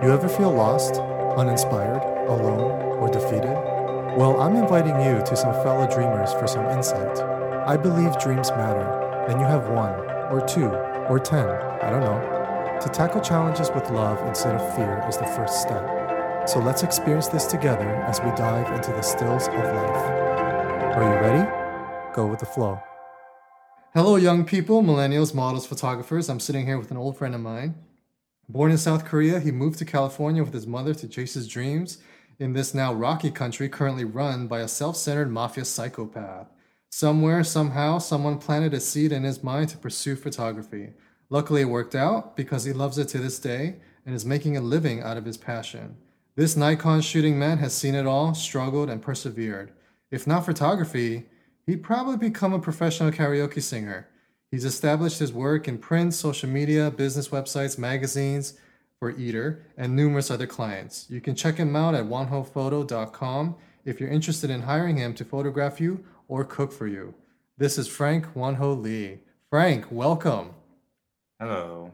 You ever feel lost, uninspired, alone, or defeated? Well, I'm inviting you to some fellow dreamers for some insight. I believe dreams matter, and you have one, or two, or ten, I don't know. To tackle challenges with love instead of fear is the first step. So let's experience this together as we dive into the stills of life. Are you ready? Go with the flow. Hello, young people, millennials, models, photographers. I'm sitting here with an old friend of mine. Born in South Korea, he moved to California with his mother to chase his dreams in this now rocky country currently run by a self centered mafia psychopath. Somewhere, somehow, someone planted a seed in his mind to pursue photography. Luckily, it worked out because he loves it to this day and is making a living out of his passion. This Nikon shooting man has seen it all, struggled, and persevered. If not photography, he'd probably become a professional karaoke singer. He's established his work in print, social media, business websites, magazines for Eater, and numerous other clients. You can check him out at wonhophoto.com if you're interested in hiring him to photograph you or cook for you. This is Frank Wonho Lee. Frank, welcome. Hello.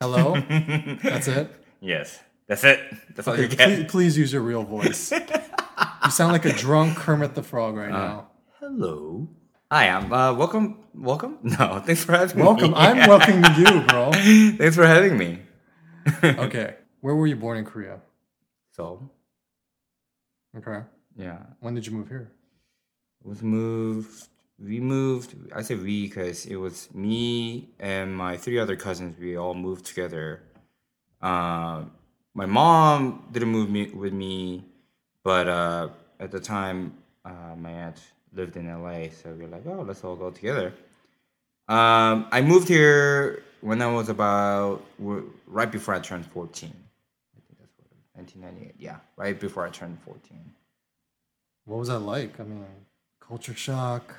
Hello. That's it. Yes, that's it. That's all you get. please, please use your real voice. you sound like a drunk Kermit the Frog right uh, now. Hello. Hi, I'm uh, welcome. Welcome. No, thanks for having Welcome. me. Welcome. I'm welcoming you, bro. thanks for having me. Okay. Where were you born in Korea? So, Okay. yeah, When did you move here? was moved. We moved. I say we because it was me and my three other cousins. We all moved together. Uh, my mom didn't move me with me, but uh, at the time, uh, my aunt lived in LA, so we are like, "Oh, let's all go together." Um, I moved here when I was about right before I turned fourteen. I think that's what it was, 1998. Yeah, right before I turned fourteen. What was that like? I mean, culture shock,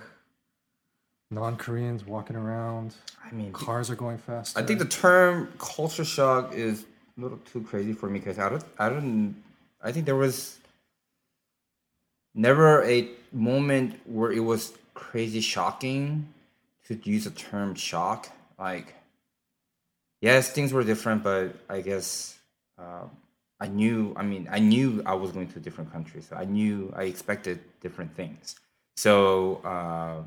non Koreans walking around, I mean, cars are going fast. I think the term culture shock is a little too crazy for me because I don't, I don't, I think there was never a moment where it was crazy shocking to use the term shock. Like, yes, things were different, but I guess uh, I knew. I mean, I knew I was going to a different country, so I knew I expected different things. So. Uh,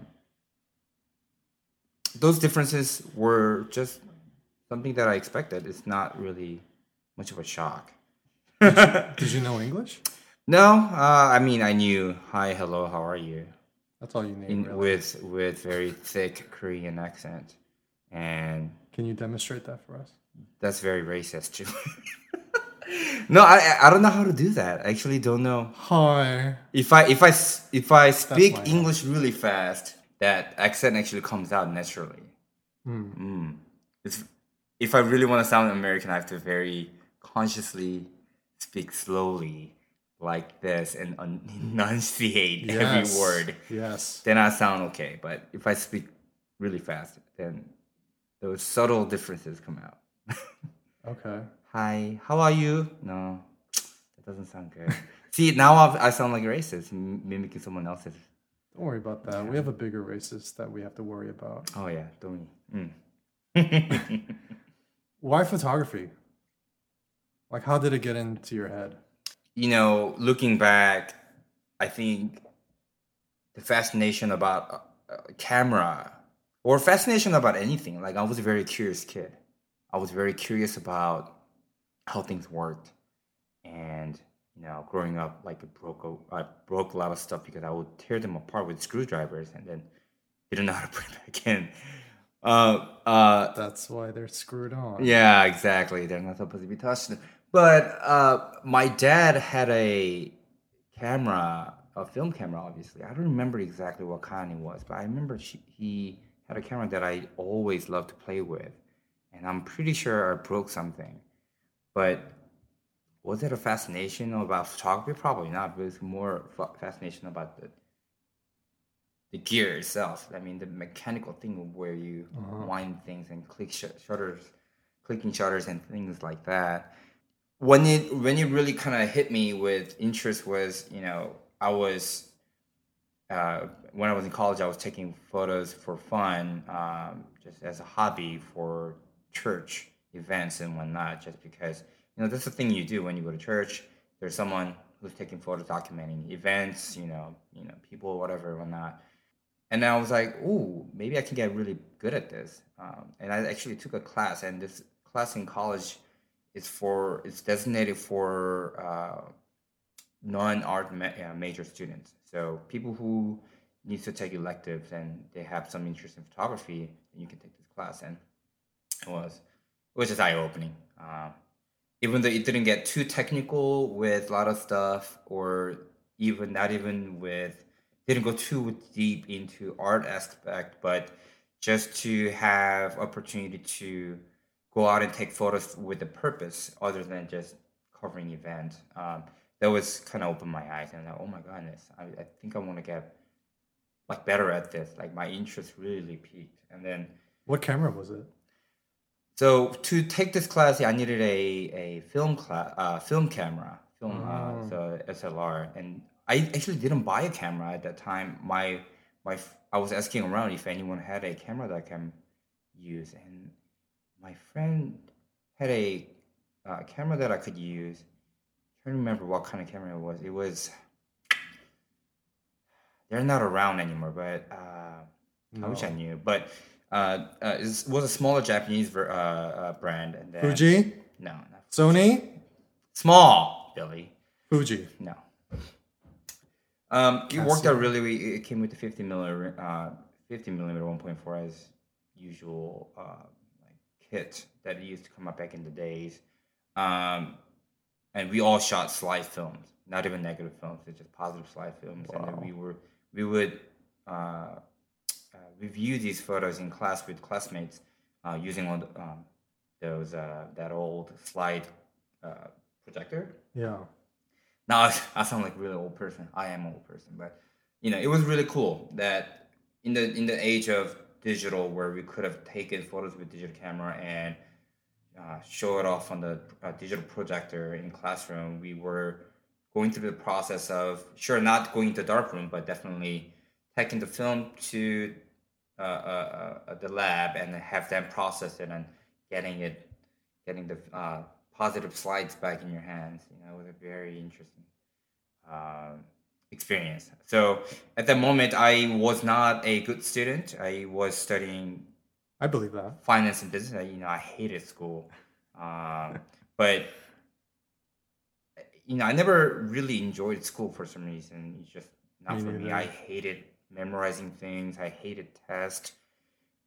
those differences were just something that I expected. It's not really much of a shock. Did you know English? No, uh, I mean I knew hi, hello, how are you, That's all you need. in really. with with very thick Korean accent, and Can you demonstrate that for us? that's very racist too. no, I I don't know how to do that. I actually don't know. Hi. If I if I if I speak English really fast, that accent actually comes out naturally. Hmm. Mm. It's, if I really want to sound American, I have to very consciously speak slowly, like this, and un- enunciate every word. Yes. Then I sound okay. But if I speak really fast, then those subtle differences come out. Okay. Hi, how are you? No, that doesn't sound good. See, now I've, I sound like a racist, m- mimicking someone else's. Don't worry about that. We have a bigger racist that we have to worry about. Oh yeah, don't we? Mm. Why photography? Like, how did it get into your head? You know, looking back, I think the fascination about a, a camera or fascination about anything. Like I was a very curious kid. I was very curious about how things worked, and you know, growing up, like it broke, a, I broke a lot of stuff because I would tear them apart with screwdrivers, and then didn't know how to put it back in. Uh, uh, That's why they're screwed on. yeah, exactly. They're not supposed to be touched. But uh, my dad had a camera, a film camera, obviously. I don't remember exactly what kind it was, but I remember she, he had a camera that I always loved to play with. And I'm pretty sure I broke something. But was it a fascination about photography? Probably not. It was more fa- fascination about the the gear itself. I mean, the mechanical thing where you wind things and click sh- shutters, clicking shutters and things like that. When it when it really kind of hit me with interest was, you know, I was uh, when I was in college, I was taking photos for fun, um, just as a hobby for church events and whatnot, just because you know that's the thing you do when you go to church. There's someone who's taking photos, documenting events, you know, you know, people, whatever, whatnot. And I was like, oh, maybe I can get really good at this. Um, and I actually took a class, and this class in college is for it's designated for uh, non-art ma- uh, major students. So people who need to take electives and they have some interest in photography, you can take this class. And it was it was just eye opening. Uh, even though it didn't get too technical with a lot of stuff, or even not even with didn't go too deep into art aspect, but just to have opportunity to go out and take photos with a purpose other than just covering event. Um, that was kind of opened my eyes and like, oh my goodness, I, I think I want to get like better at this. Like my interest really peaked, and then What camera was it? so to take this class, I needed a, a film class, uh, film camera, film, uh, Oh. so SLR, and I actually didn't buy a camera at that time. My my I was asking around if anyone had a camera that I can use, and my friend had a uh, camera that I could use. I can't remember what kind of camera it was. It was they're not around anymore, but uh, I wish I knew. But uh, uh, it was a smaller Japanese ver- uh, uh, brand, and then Fuji? No, not Sony? small, Billy. Fuji. No. Um, it I worked see. out really. we- It came with the 50 millimeter, uh, 50 millimeter 1.4 as usual kit that used to come up back in the days. Um, and we all shot slide films, not even negative films, it's just positive slide films. And then we were we would uh, uh, review these photos in class with classmates uh, using one the, um, those uh, that old slide uh, projector Yeah. now I, sound like a really old person. I am an old person, but you know, it was really cool that in the in the age of digital, where we could have taken photos with digital camera and uh, show it off on the uh, digital projector in classroom, we were going through the process of sure not going to dark room, but definitely taking the film to uh, uh, uh, the lab and have them process it and getting it, getting the uh, positive slides back in your hands. You know, it was a very interesting um, experience. So at the moment, I was not a good student. I was studying I believe that. finance and business. I- You know, I hated school, um, but you know, I never really enjoyed school for some reason. It's just not Me for me. I hated memorizing things. I hated tests.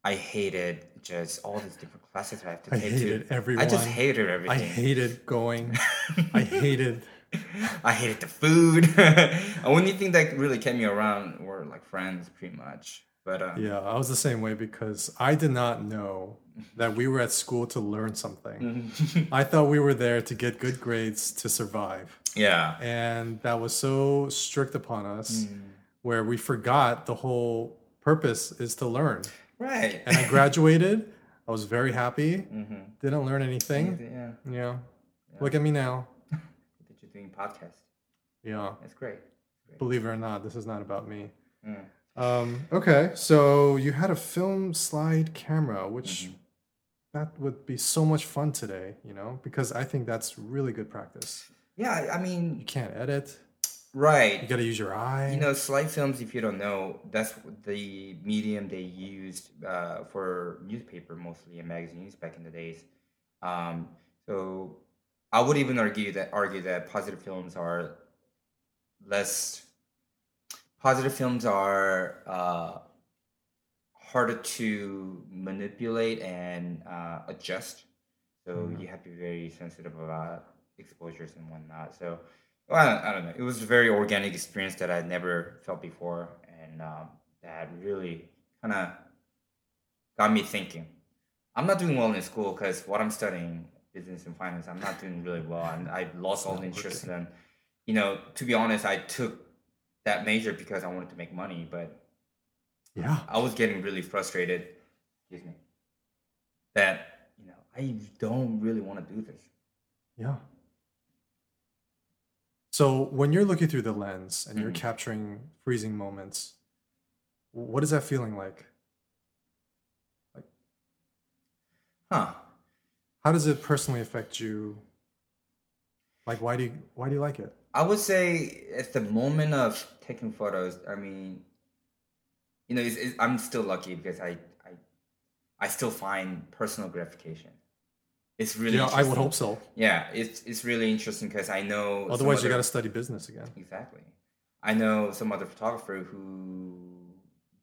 I hated just all these different classes I have to I take. hated to, I just hated everything. I hated going. I hated. I hated the food. the only thing that really kept me around were like friends, pretty much. But um, Yeah, I was the same way because I did not know that we were at school to learn something. I thought we were there to get good grades to survive. yeah, And that was so strict upon us Mm. where we forgot the whole purpose is to learn. right. And I graduated. I was very happy. hmm Didn't learn anything. Yeah, Yeah. Look at me now. Doing podcast. Yeah. That's great. Believe it or not, this is not about me. Mm. Um, okay, so you had a film slide camera, which Mm-hmm. that would be so much fun today, you know, because I think that's really good practice. Yeah, I- mean, You can't edit. Right. You got to use your eye. You know, slide films. If you don't know, that's the medium they used uh, for newspaper mostly and magazines back in the days. Um, so I would even argue that argue that positive films are less. Positive films are uh, harder to manipulate and uh, adjust. So Mhm. you have to be very sensitive about exposures and whatnot. So well, I, don't, I don't know. It was a very organic experience that I'd never felt before, and um, that really kind of got me thinking. I'm not doing well in school because what I'm studying, business and finance, I'm not doing really well, and I lost all interest And You know, to be honest, I took that major because I wanted to make money, but yeah. I was getting really frustrated. Excuse me. That you know, I don't really want to do this. Yeah. So when you're looking through the lens and you're Mhm. capturing freezing moments, what is that feeling like? like? Huh? How does it personally affect you Like, why do you why do you like it? I would say at the moment of taking photos, I mean, you know, it's, it's, I'm still lucky because I, I, I still find personal gratification. It's really Yeah, I would hope so. Yeah, it's it's really interesting because I know. Otherwise, you other- got to study business again. exactly. I know some other photographer who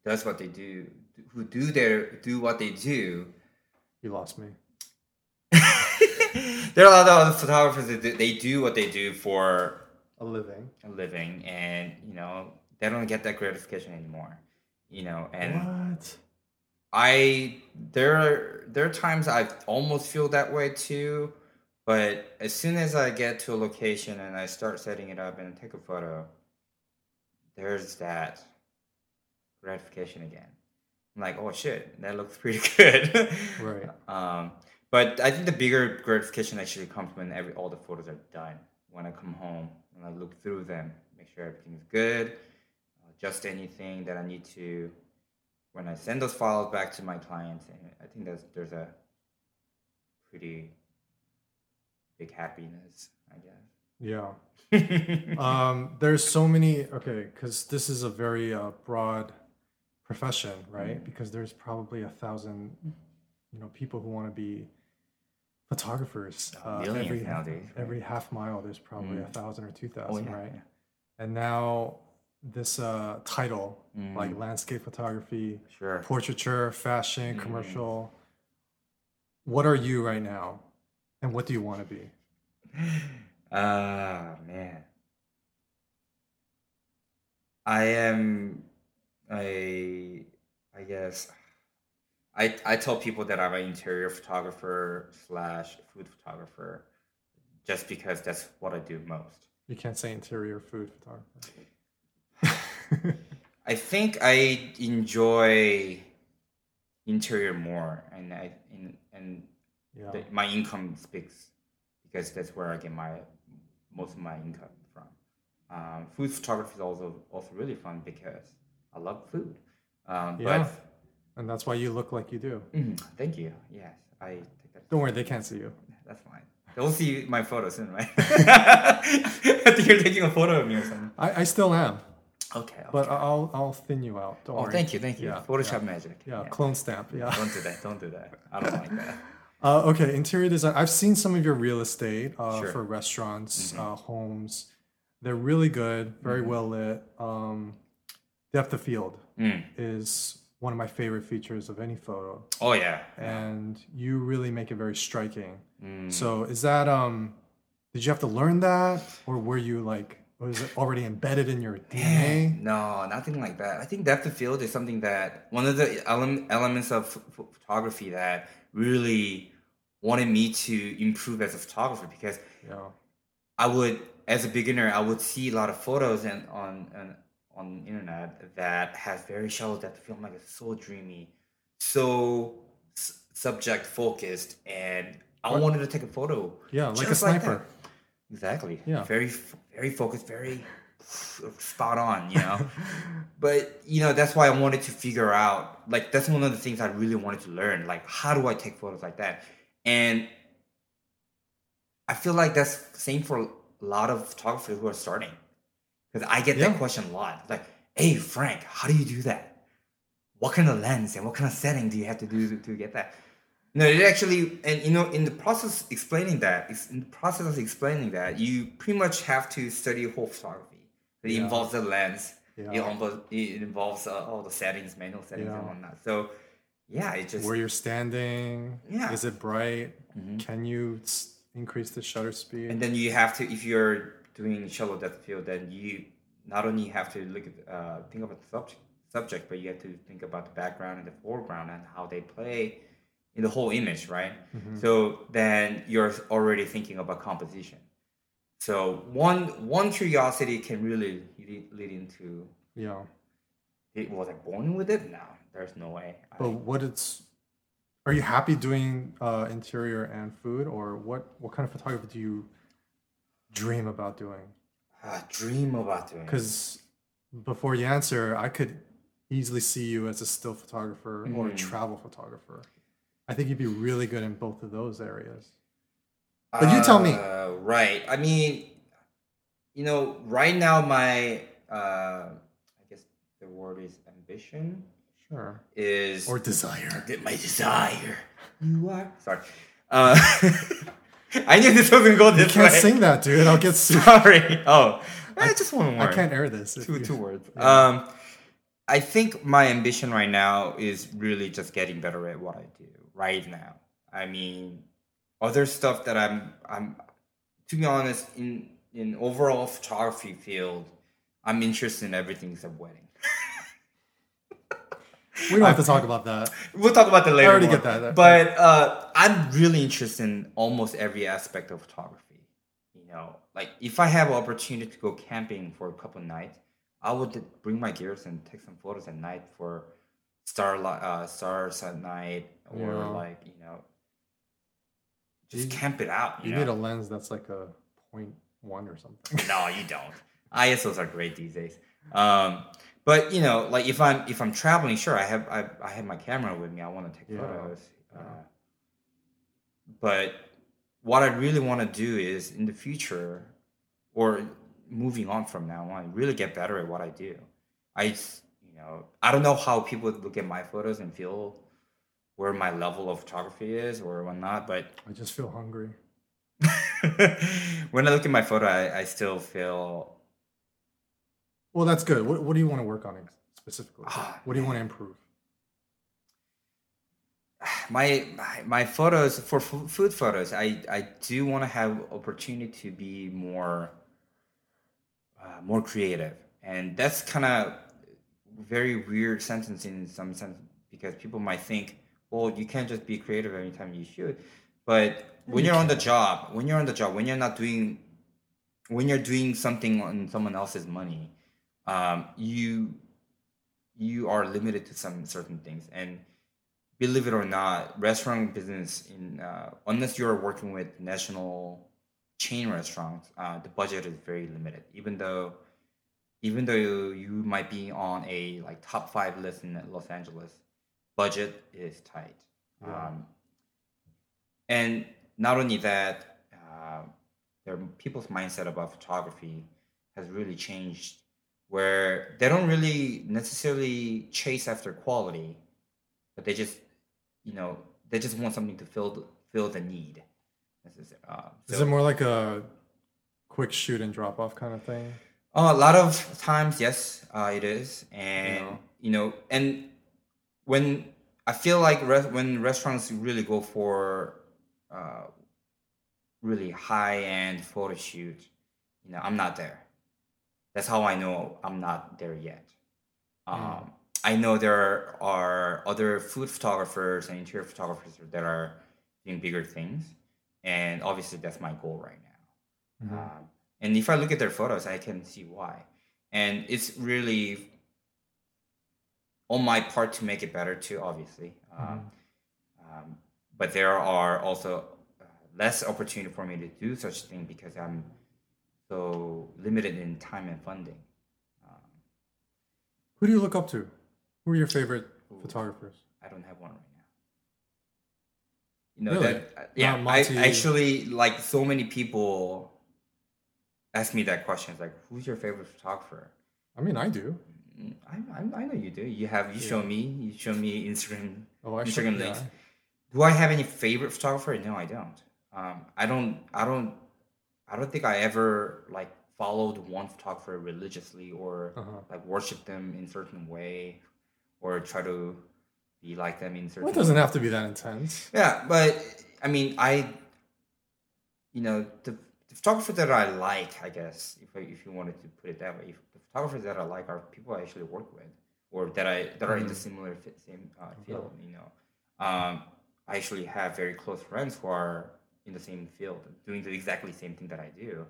does what they do, who do their do what they do. You lost me. There are a lot of other photographers that do- they do what they do for A living. a living and you know they don't get that gratification anymore you know and what? i there are there are times i almost feel that way too but as soon as i get to a location and i start setting it up and take a photo there's that gratification again i'm like oh shit that looks pretty good Right. um, but I think the bigger gratification actually comes when every all the photos are done. When I come home and I look through them, make sure everything's good, adjust anything that I need to. When I send those files back to my clients, and I think there's there's a pretty big happiness, I guess. Yeah. Um, there's so many. Okay, because this is a very uh, broad profession, right? Mm. Because there's probably a thousand, you know, people who want to be photographers. A Uh, million every nowadays, right? every half mile, there's probably a Mm. thousand or two oh thousand, yeah, right? yeah. And now this uh, title, like Mm. landscape photography, sure. portraiture, fashion, Mm. commercial. What are you right now, and what do you want to be? Ah man. I am a I guess I I tell people that I'm an interior photographer slash food photographer just because that's what I do most. You can't say interior food photographer. I think I enjoy interior more and I and, and yeah. the, my income speaks because that's where I get my most of my income from. Um, food photography is also also really fun because I love food. Um, Yeah. And that's why you look like you do. Mm, thank you. Yes, I take that. Don't worry, they can't see you. That's fine. They'll see my photo soon, right? I think you're taking a photo of me or something. I, I still am, Okay. okay. but I'll I'll thin you out. Don't oh, worry. thank you, thank you. Yeah, Photoshop magic. Yeah, clone stamp. Yeah. Don't do that. Don't do that. I don't like that. Uh, okay, interior design. I've seen some of your real estate uh, Sure. for restaurants, Mhm. uh, homes. They're really good, very Mhm. well lit. Um, depth of field Mm. is one of my favorite features of any photo, Oh yeah. and you really make it very striking. Mm. So, is that um, did you have to learn that, or were you like, was it already embedded in your DNA? No, nothing like that. I think depth of field is something that one of the ele- elements of ph- ph- photography that really wanted me to improve as a photographer because Yeah. I would, as a beginner, I would see a lot of photos and on on on the internet that has very shallow depth of field. Like it's so dreamy, so s- subject focused, and I What? wanted to take a photo. Yeah, like a sniper. Exactly. Yeah. Very, very focused, very spot on. You know. but you know that's why I wanted to figure out. Like that's one of the things I really wanted to learn. Like how do I take photos like that? And I feel like that's same for a lot of photographers who are starting. Because I get Yeah. that question a lot. Like, hey Frank, how do you do that? What kind of lens and what kind of setting do you have to do to, to get that? No, it actually, and you know, in the process explaining that, it's- in the process of explaining that, you pretty much have to study whole photography. It Yeah. involves the lens. Yeah. It, involves, it involves uh, all the settings, manual settings, Yeah. and whatnot. So, yeah, it just Where you're standing? Yeah. Is it bright? Mhm. Can you increase the shutter speed? And then you have to, if you're doing shallow depth field, then you not only have to look at, uh, think about the subject, subject, but you have to think about the background and the foreground and how they play in the whole image, right? Mhm. So then you're already thinking about composition. So one one curiosity can really lead, into, yeah. it, was I born with it? No, there's no way. I- But what it's are you happy doing uh, interior and food, or what? What kind of photography do you dream about doing? I dream about doing. Because before you answer, I could easily see you as a still photographer or a Mhm. travel photographer. I think you'd be really good in both of those areas. But you tell me. Uh, right. I mean, you know, right now my uh I guess the word is ambition Sure. is Or desire. my desire. You are sorry. Uh I knew this wasn't go this You can't way. sing that, dude. I'll get sued. Sorry. Oh, I just one I can't air this. two you- two words. Um, I think my ambition right now is really just getting better at what I do right now. I mean, other stuff that I'm I'm to be honest in in overall photography field, I'm interested in everything except wedding. We don't have to talk about that. We'll talk about that later. I already more. get that. But uh, I'm really interested in almost every aspect of photography. You know, like if I have an opportunity to go camping for a couple nights, I would bring my gears and take some photos at night for star uh, stars at night, or Yeah. like you know, just You- camp it out. You, You need a lens that's like a point one or something. no, you don't. ISOs are great these days. Um, but you know, like if I'm if I'm traveling, sure, I have I, I have my camera with me. I want to take Yeah. photos. Uh, but what I really want to do is in the future, or moving on from now on, really get better at what I do. I you know I don't know how people look at my photos and feel where my level of photography is or whatnot, but I just feel hungry. when I look at my photo, I, I still feel Well, that's good. What, what do you want to work on specifically? Ah, What do you want to improve? my my, my photos for f- food photos i i do want to have opportunity to be more uh, more creative and that's kind of very weird sentence in some sense because people might think well you can't just be creative every time you shoot but when you you're on the job when you're on the job when you're not doing when you're doing something on someone else's money um, you you are limited to some certain things and believe it or not, restaurant business in uh, unless you're working with national chain restaurants, uh, the budget is very limited. Even though, even though you might be on a like top five list in Los Angeles, budget is tight. Yeah. Um, and not only that, uh, their people's mindset about photography has really changed, where they don't really necessarily chase after quality, but they just you know they just want something to fill the, fill the need. This is, uh, Is it more like a quick shoot and drop off kind of thing? Uh, a lot of times, yes, uh, it is, and Yeah. you know, and when I feel like res- when restaurants really go for uh, really high end photo shoot, you know, I'm not there. That's how I know I'm not there yet. Um, Mm. I know there are other food photographers and interior photographers that are doing bigger things, and obviously that's my goal right now. Mhm. Um, and if I look at their photos, I can see why. And it's really on my part to make it better too, obviously. Um, um, but there are also uh, less opportunity for me to do such thing because I'm so limited in time and funding. Um, Who do you look up to? Who are your favorite photographers? I don't have one right now. You know Really? that? uh, Yeah, I actually like so many people ask me that question. It's like, who's your favorite photographer? I mean, I do. Mm, I, I, I know you do. You have you show me. You show me Instagram Oh, I Instagram should, links. yeah. Do I have any favorite photographer? No, I don't. Um, I don't. I don't. I don't think I ever like followed one photographer religiously or Uh-huh. like worship them in certain way or try to be like them in certain. Well, it doesn't have to be that intense. Yeah, but I mean, I, you know, the, the photographers that I like, I guess, if I, if you wanted to put it that way, if the photographers that I like are people I actually work with, or that I that are in the Mhm. similar fit, same uh, field. You know, um, I actually have very close friends who are in the same field, doing the exactly same thing that I do,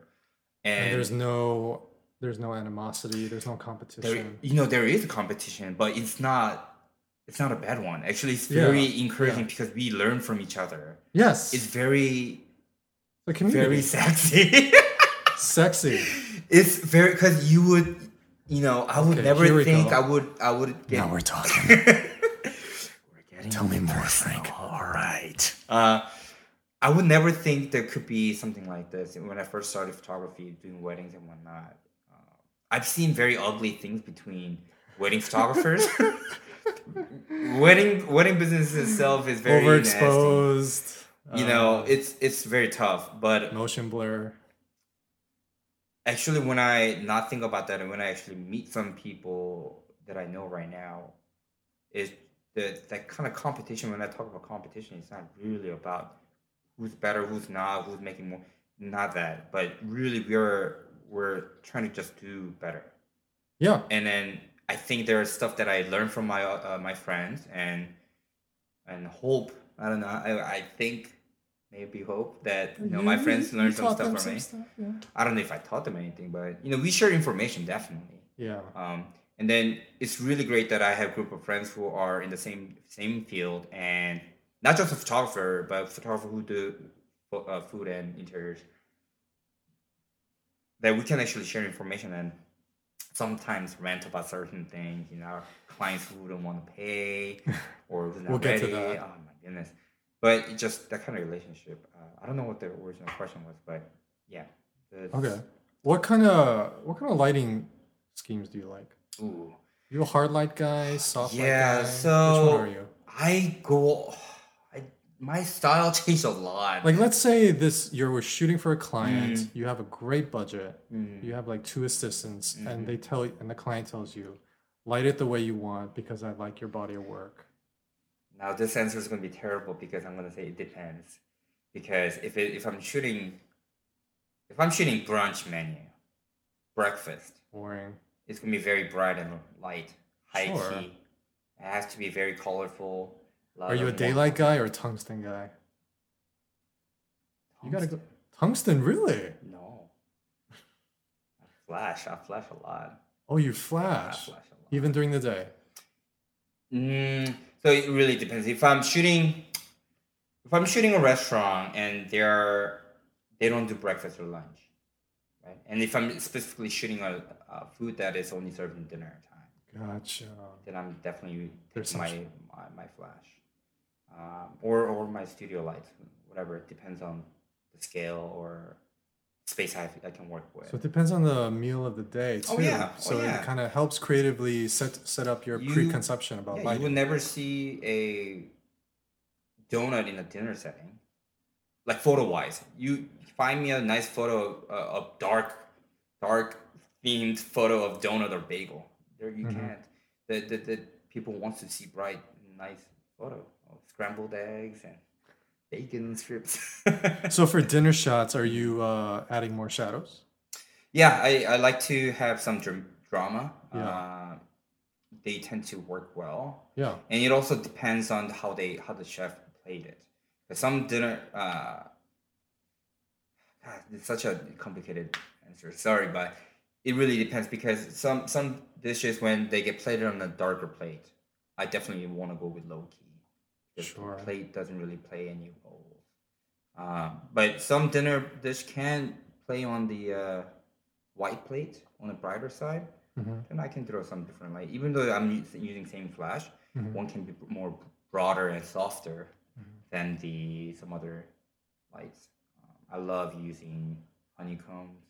and, And there's no there's no animosity. There's no there, competition. you know, there is a competition, but it's not. It's not a bad one. Actually, it's Yeah, very encouraging yeah. because we learn from each other. yes, It's very the community. very sexy. sexy. it's very because you would, you know, I would Okay, never think go. I would. I would get. Now we're talking. We're getting Tell me more, Frank. All right. Uh, I would never think there could be something like this when I first started photography, doing weddings and whatnot. Uh, I've seen very ugly things between wedding photographers. wedding wedding business itself is very nasty. Overexposed. You know, uh, it's it's very tough. But motion blur. actually, when I not think about that, and when I actually meet some people that I know right now, is that that kind of competition. When I talk about competition, it's not really about who's better, who's not, who's making more. Not that, but really, we're we're trying to just do better. Yeah. and then I think there's stuff that I learned from my uh, my friends and and hope I don't know I, I think maybe hope that you know my friends you learned some stuff from me. stuff, yeah. I don't know if I taught them anything, but you know we share information definitely. Yeah. Um, and then it's really great that I have a group of friends who are in the same same field and not just a photographer, but a photographer who do uh, food and interiors. That we can actually share information and sometimes rant about certain things. You know, clients who don't want to pay or who's not We'll get to ready. that. Oh my goodness! But it just that kind of relationship. Uh, I don't know what the original question was, but yeah. Okay. What kind of what kind of lighting schemes do you like? Ooh. You a hard light guy, soft light Yeah, guy? so- which one are you? I go. I my style changed a lot. Like let's say this you're shooting for a client, Mm. you have a great budget, Mm. you have like two assistants, Mm-hmm. and they tell you and the client tells you, light it the way you want because I like your body of work. now this answer is going to be terrible because I'm going to say it depends. Because if it, if I'm shooting, if I'm shooting brunch menu, breakfast, Boring. it's going to be very bright and light, high Sure. key. It has to be very colorful. Are you a daylight guy or a tungsten guy? You gotta go tungsten, really? No. I flash. I flash a lot. Oh, you I flash flash a lot. even during the day. Mm, so it really depends. If I'm shooting, if I'm shooting a restaurant and they're they don't do breakfast or lunch, right? And if I'm specifically shooting a, a food that is only served in dinner time, Gotcha. then I'm definitely taking my, my my flash, um, or or my studio lights, whatever. It depends on the scale or space I, I can work with. So it depends on the meal of the day too. Oh, yeah. Oh, So yeah. it kind of helps creatively set set up your You- preconception about Yeah, you will never see a donut in a dinner setting, like photo wise. You find me a nice photo uh, of dark, dark themed photo of donut or bagel. There you Mhm. can't. The, the the people wants to see bright, nice photo scrambled eggs and bacon strips. So for dinner shots, are you uh, adding more shadows? Yeah, I, I like to have some dr- drama. Yeah. Uh, they tend to work well. Yeah. and it also depends on how they how the chef played it. But some dinner, uh, God, it's such a complicated answer. Sorry, but it really depends because some some dishes when they get plated on a darker plate, I definitely want to go with low key. The Sure. plate doesn't really play any role. Um, but some dinner dish can play on the uh, white plate on the brighter side. Mhm. Then I can throw some different light. Even though I'm using same flash, Mhm. one can be more broader and softer Mm-hmm. than the some other lights. Um, I love using honeycombs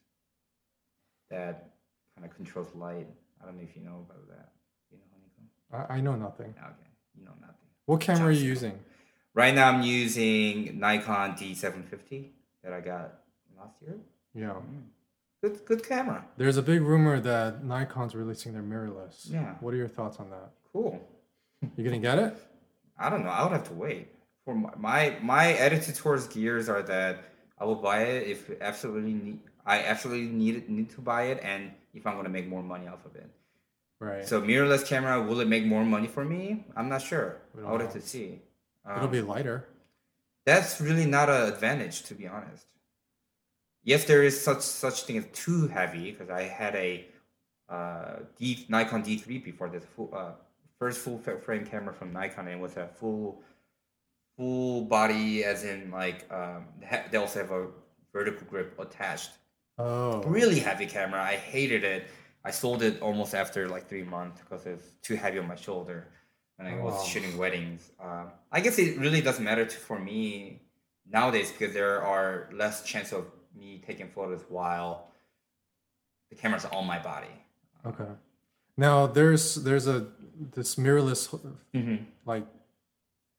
that kind of controls light. I don't know if you know about that. You know honeycomb? I, I know nothing. Okay, you know nothing. What camera are you using? Right now, I'm using Nikon D750 that I got last year. Yeah. Mm. Good, good camera. There's a big rumor that Nikon's releasing their mirrorless. Yeah. What are your thoughts on that? Cool. You gonna get it? I don't know. I would have to wait. For my my, my attitude towards gears are that I will buy it if absolutely need. I absolutely need need to buy it, and if I'm gonna make more money off of it. Right. So mirrorless camera, will it make more money for me? I'm not sure. I would have to see. It'll Um, be lighter. that's really not an advantage, to be honest. Yes, there is such such thing as too heavy because I had a uh, D, Nikon D3 before this full, uh, first full frame camera from Nikon, and it was a full full body, as in like um, they also have a vertical grip attached. Oh. Really heavy camera. I hated it. I sold it almost after like three months because it's too heavy on my shoulder, and I was Oh. shooting weddings. Um, I guess it really doesn't matter to, for me nowadays because there are less chance of me taking photos while the camera's on my body. Okay. Now there's there's a this mirrorless like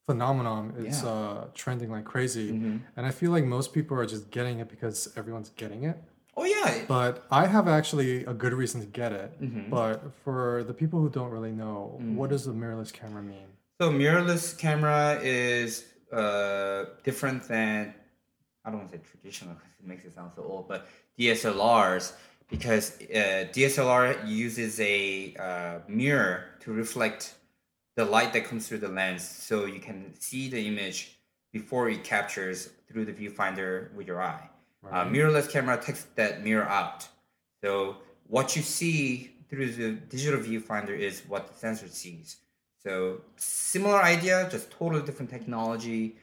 phenomenon is Yeah. uh trending like crazy. Mhm. And I feel like most people are just getting it because everyone's getting it. Oh yeah, But I have actually a good reason to get it. Mhm. But for the people who don't really know, Mm. what does a mirrorless camera mean? So mirrorless camera is uh, different than I don't want to say traditional because it makes it sound so old, but DSLRs because uh, DSLR uses a uh, mirror to reflect the light that comes through the lens, so you can see the image before it captures through the viewfinder with your eye. Uh, mirrorless camera takes that mirror out, so what you see through the digital viewfinder is what the sensor sees. So similar idea, just totally different technology.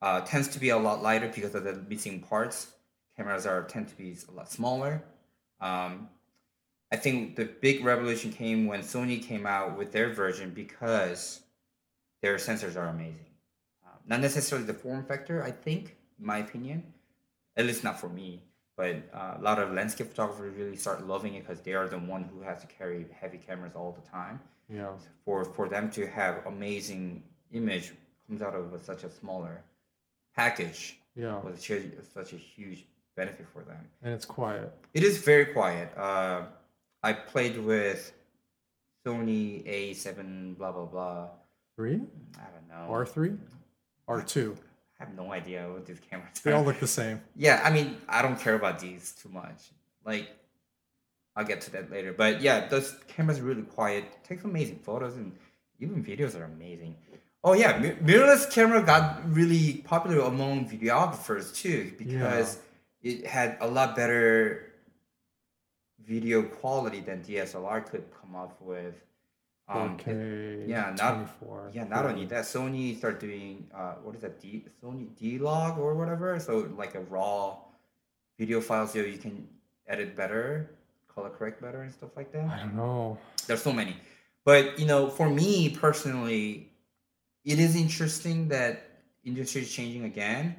Uh, tends to be a lot lighter because of the missing parts. Cameras are tend to be a lot smaller. Um, I think the big revolution came when Sony came out with their version because their sensors are amazing. Um, not necessarily the form factor, I think, in my opinion. At least not for me. But uh, a lot of landscape photographers really start loving it because they are the one who has to carry heavy cameras all the time Yeah. for for them to have amazing image comes out of such a smaller package Yeah. was such a, such a huge benefit for them. And it's quiet. It is very quiet. Uh, I played with Sony A7 blah blah blah. Three? I don't know. R3? R2. I have no mm-hmm. idea what these cameras They are. all look the same. Yeah, I mean, I don't care about these too much. Like, I'll get to that later. But yeah, those cameras really quiet, takes amazing photos, and even videos are amazing. Oh yeah, mir- mirrorless camera got really popular among videographers too because it had a lot better video quality than DSLR could come up with. Um, 4K. yeah, not 24. yeah, not only that, Sony started doing uh, what is that? D Sony D log or whatever. So like a raw video file, so you can edit better, color correct better, and stuff like that. I don't know. There's so many, but you know, for me personally, it is interesting that industry is changing again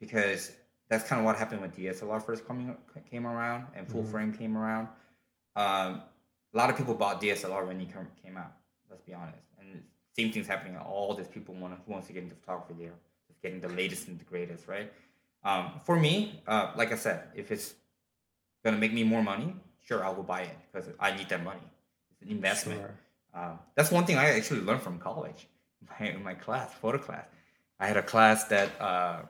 because that's kind of what happened when DSLR first coming came around and full Mhm. frame came around. Um, a lot of people bought DSLR when it came out. Let's be honest, and the same thing's happening. All these people want who wants to get into photography, they're just getting the latest and the greatest, right? Um, for me, uh, like I said, if it's gonna make me more money, sure, I will buy it because I need that money. It's an investment. Sure. Um, that's one thing I actually learned from college, my, in my class, photo class. I had a class that uh,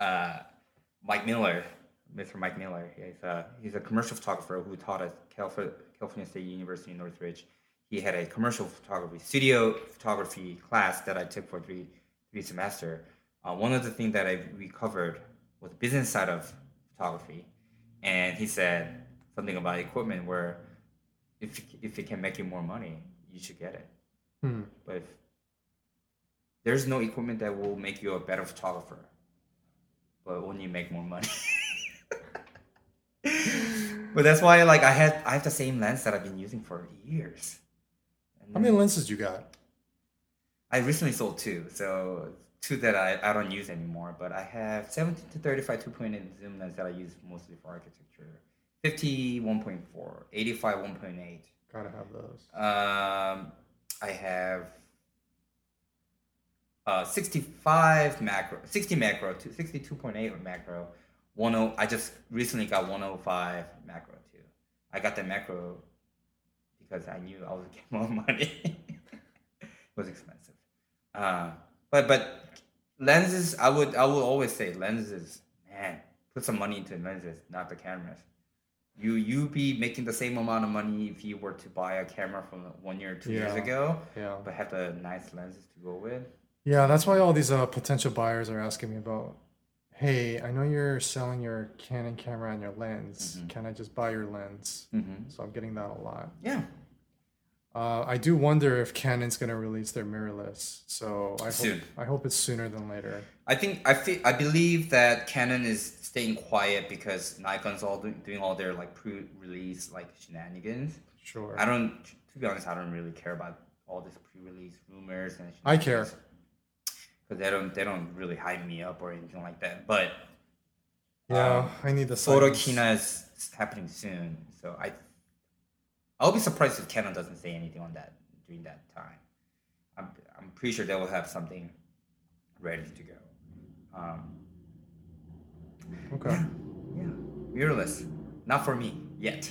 uh, Mike Miller, Mr. Mike Miller, he's a, he's a commercial photographer who taught at California, California State University in Northridge. He had a commercial photography, studio photography class that I took for three three semester. Uh, one of the things that I we covered was the business side of photography, and he said something about equipment where if if it can make you more money, you should get it. Hmm. But if there's no equipment that will make you a better photographer, but only make more money. but that's why, like, I had I have the same lens that I've been using for years. And How many lenses you got? I recently sold two, so two that I, I don't use anymore. But I have 17 to 35 2.8 zoom lens that I use mostly for architecture. 50 1.4, 85 1.8. Gotta have those. Um, I have uh, 65 macro, 60 macro, 62.8 macro. 10, I just recently got 105 macro too. I got the macro because I knew I was getting more money. it was expensive. Uh, but but lenses, I would I would always say lenses, man, put some money into lenses, not the cameras. You you be making the same amount of money if you were to buy a camera from one year, two years ago, Yeah. but have the nice lenses to go with. Yeah, that's why all these uh, potential buyers are asking me about, hey, I know you're selling your Canon camera and your lens. Mhm. Can I just buy your lens? Mm-hmm. So I'm getting that a lot. Yeah, Uh, I do wonder if Canon's gonna release their mirrorless. So I Soon. hope I hope it's sooner than later. I think I feel, I believe that Canon is staying quiet because Nikon's all doing, doing all their like pre-release like shenanigans. Sure. I don't, to be honest, I don't really care about all this pre-release rumors and. I care. Because they don't they don't really hype me up or anything like that. But Yeah, Um, I need the Photokina is happening soon, so I I'll be surprised if Canon doesn't say anything on that during that time. I'm I'm pretty sure they will have something ready to go. Um, Okay. yeah, mirrorless, not for me yet.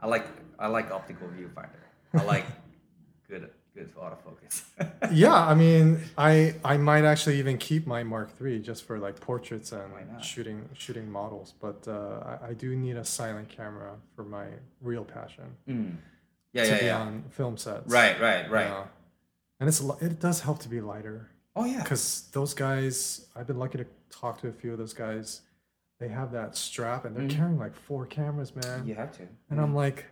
I like I like optical viewfinder. I like good good autofocus. Yeah, I mean, I I might actually even keep my Mark III just for like portraits and shooting shooting models. But uh, I, I do need a silent camera for my real passion Mm. Yeah, to yeah, be yeah. on film sets. Right, right, right. Yeah. And it's it does help to be lighter Oh yeah. because those guys I've been lucky to talk to a few of those guys. They have that strap and they're Mhm. carrying like four cameras, man. You have to. And I'm like,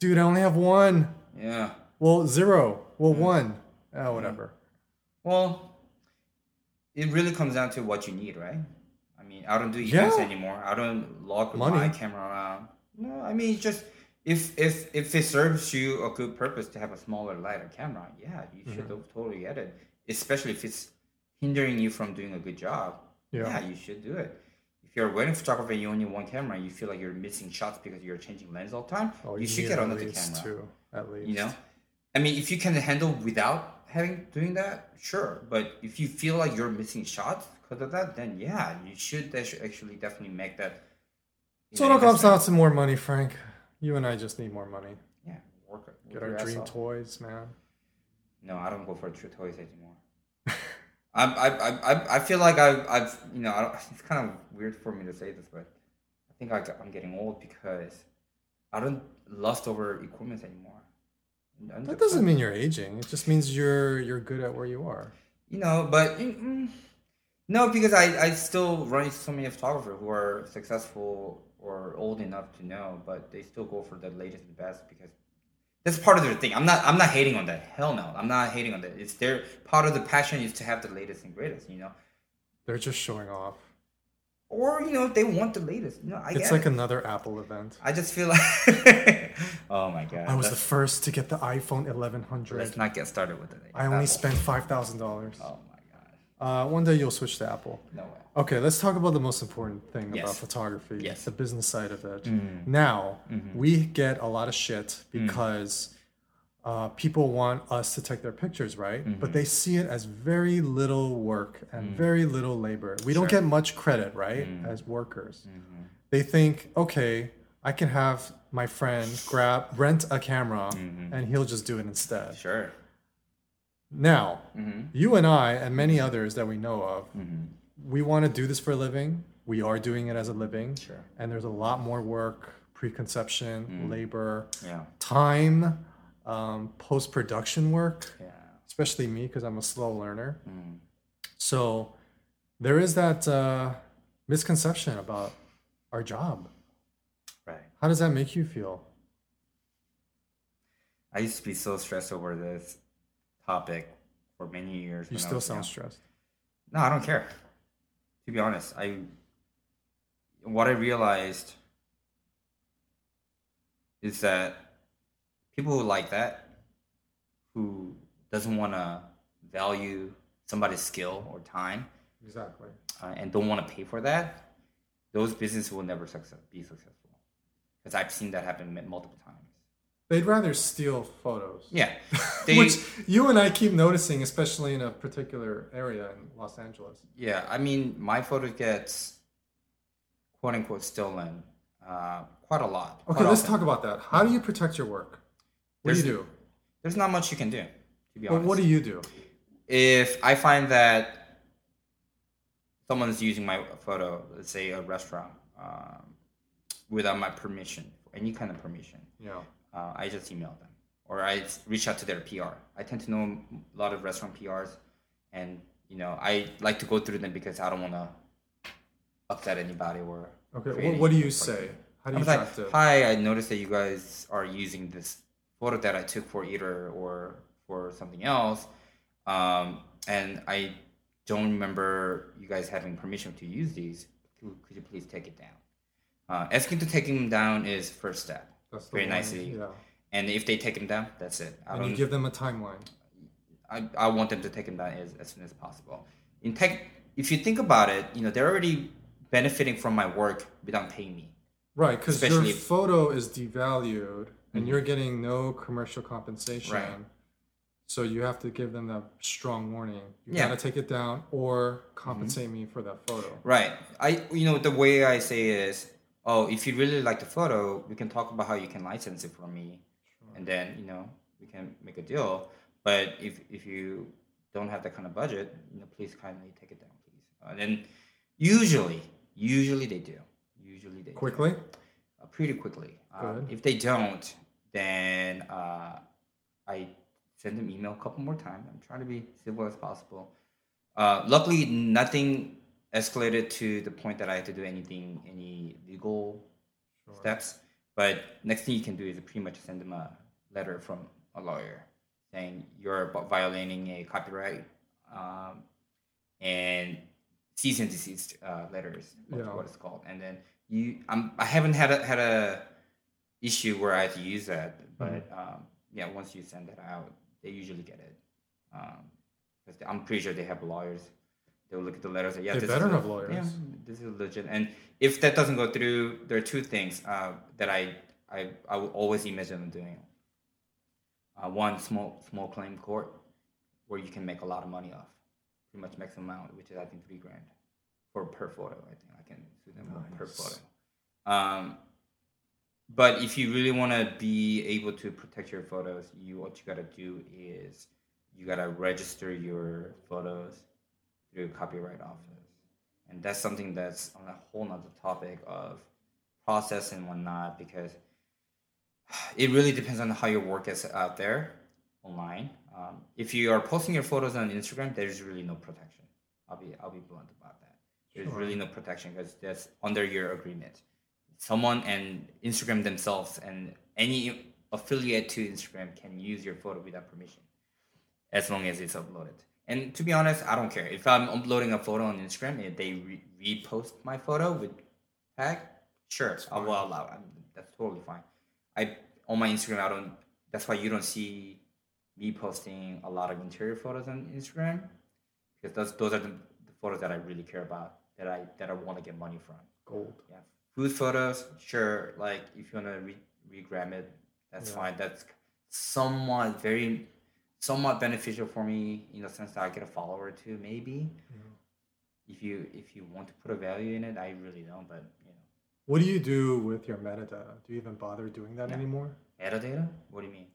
dude, I only have one. Yeah. Well, zero. Well, Mm. one. Oh, whatever. Well, it really comes down to what you need, right? I mean, I don't do events Yeah. anymore. I don't log Money. my camera around. No, I mean, just if if if it serves you a good purpose to have a smaller, lighter camera, yeah, you should Mm-hmm. totally get it. Especially if it's hindering you from doing a good job. Yeah. yeah you should do it. If you're a wedding photographer, and you only one camera, and you feel like you're missing shots because you're changing lens all the time. Oh, you, should get another camera. Two, at least. You know, I mean, if you can handle without having doing that, sure. But if you feel like you're missing shots because of that, then yeah, you should actu- actually definitely make that. you So it know, all comes down to more money, Frank. You and I just need more money. Yeah, work it. Get our dream off. toys, man. No, I don't go for true toys anymore. I, I, I, I- I feel like I've, I've you know, I don't, it's kind of weird for me to say this, but I think I, I'm getting old because I don't lust over equipment anymore. That doesn't mean you're aging. It just means you're you're good at where you are. you know but mm, mm, no because i i still run into so many photographers who are successful or old enough to know but they still go for the latest and best because that's part of their thing i'm not i'm not hating on that hell no i'm not hating on that it's their part of the passion is to have the latest and greatest you know They're just showing off. Or you know if they want the latest you know i It's like it. another Apple event. i just feel like oh my god I was the first to get the iPhone 1100. let's not get started with it I only Apple. spent five thousand dollars. oh my god Uh, one day you'll switch to Apple. no way Okay, let's talk about the most important thing about photography. Yes. Mm-hmm. The business side of it. Now, we get a lot of shit Mm. Uh, people want us to take their pictures, right? Mm-hmm. But they see it as very little work and very little labor. We don't Mm. Sure. Mm. get much credit, right, as workers. They think, okay, I can have my friend grab rent a camera Mm-hmm. and he'll just do it instead. sure Now, Mm-hmm. you and I, and many others that we know of, we want to do this for a living. We are doing it as a living. Sure. And there's a lot more work, preconception, Mm. labor, yeah time, um, post production work, yeah especially me because I'm a slow learner. Mm. So there is that uh, misconception about our job. right How does that make you feel? I used to be so stressed over this topic for many years. You still sound young. stressed. No, I don't care. To be honest, I what I realized is that people who like that, who doesn't want to value somebody's skill or time, Exactly. uh, and don't want to pay for that, those businesses will never success, be successful. Because I've seen that happen multiple times. They'd rather steal photos. Yeah, they, Which you and I keep noticing, especially in a particular area in Los Angeles. Yeah, I mean, my photo gets quote unquote stolen uh, quite a lot. Okay, let's often. talk about that. How do you protect your work? What do you do? There's not much you can do, to be Well, honest. what do you do? if I find that someone is using my photo, let's say a restaurant, um, without my permission, any kind of permission, Yeah. uh, I just email them or I s- reach out to their PR. I tend to know a lot of restaurant PRs, and you know I like to go through them because I don't want to upset anybody or. Okay. create What, what do any you say? How do I you was like, it? "Hi, I noticed that you guys are using this photo that I took for either or for something else, um, and I don't remember you guys having permission to use these. Could, could you please take it down?" Uh, asking to take them down is first step, That's very nicely. Yeah. and if they take them down, that's it. I And you give them a timeline. I, I want them to take them down as, as soon as possible. in tech, if you think about it, you know, they're already benefiting from my work without paying me. Right, because your if- photo is devalued and Mhm. you're getting no commercial compensation. Right. So you have to give them that strong warning. You Yeah. gotta take it down or compensate me for that photo. Right. I you know the way I say it is, oh, if you really like the photo, we can talk about how you can license it from me, and then you know we can make a deal. But if if you don't have that kind of budget, you know, please kindly take it down, please. And then usually, usually they do. Usually they do. Quickly? uh, pretty quickly. Um, Good. if they don't, then uh, I send them email a couple more times. I'm trying to be civil as possible. Uh, luckily, nothing escalated to the point that I had to do anything, any legal Sure. steps. But next thing you can do is pretty much send them a letter from a lawyer saying you're violating a copyright um, and cease and desist uh, letters. Yeah. what it's called. And then you, I'm, I haven't had a, had a issue where I had to use that, but um, yeah, once you send that out, they usually get it. Um, I'm pretty sure they have lawyers. They'll look at the letters. and, Yeah, They better have lawyers. Yeah, this is legit. And if that doesn't go through, there are two things uh, that I, I I will always imagine them doing. Uh, one small small claim court, where you can make a lot of money off, pretty much maximum amount, which is I think three grand for per photo. I think I can sue them per Nice. photo. Um, but if you really want to be able to protect your photos, you what you gotta do is you gotta register your photos through copyright office, and that's something that's on a whole nother topic of process and whatnot because it really depends on how your work is out there online. Um, if you are posting your photos on Instagram, there's really no protection. I'll be I'll be blunt about that. There's Sure. really no protection because that's under your agreement. Someone and Instagram themselves and any affiliate to Instagram can use your photo without permission, as long as it's uploaded. And to be honest, I don't care if I'm uploading a photo on Instagram and they re- repost my photo with tag. Sure, I will allow. it. That's totally fine. I on my Instagram, I don't. That's why you don't see me posting a lot of interior photos on Instagram because those those are the, the photos that I really care about that I that I want to get money from. Gold. Yeah, food photos, sure. Like if you wanna re regram it, that's Yeah. fine. That's somewhat very somewhat beneficial for me in the sense that I get a follower too. Maybe if you if you want to put a value in it, I really don't. But you know, What do you do with your metadata? Do you even bother doing that Yeah. anymore? metadata. What do you mean?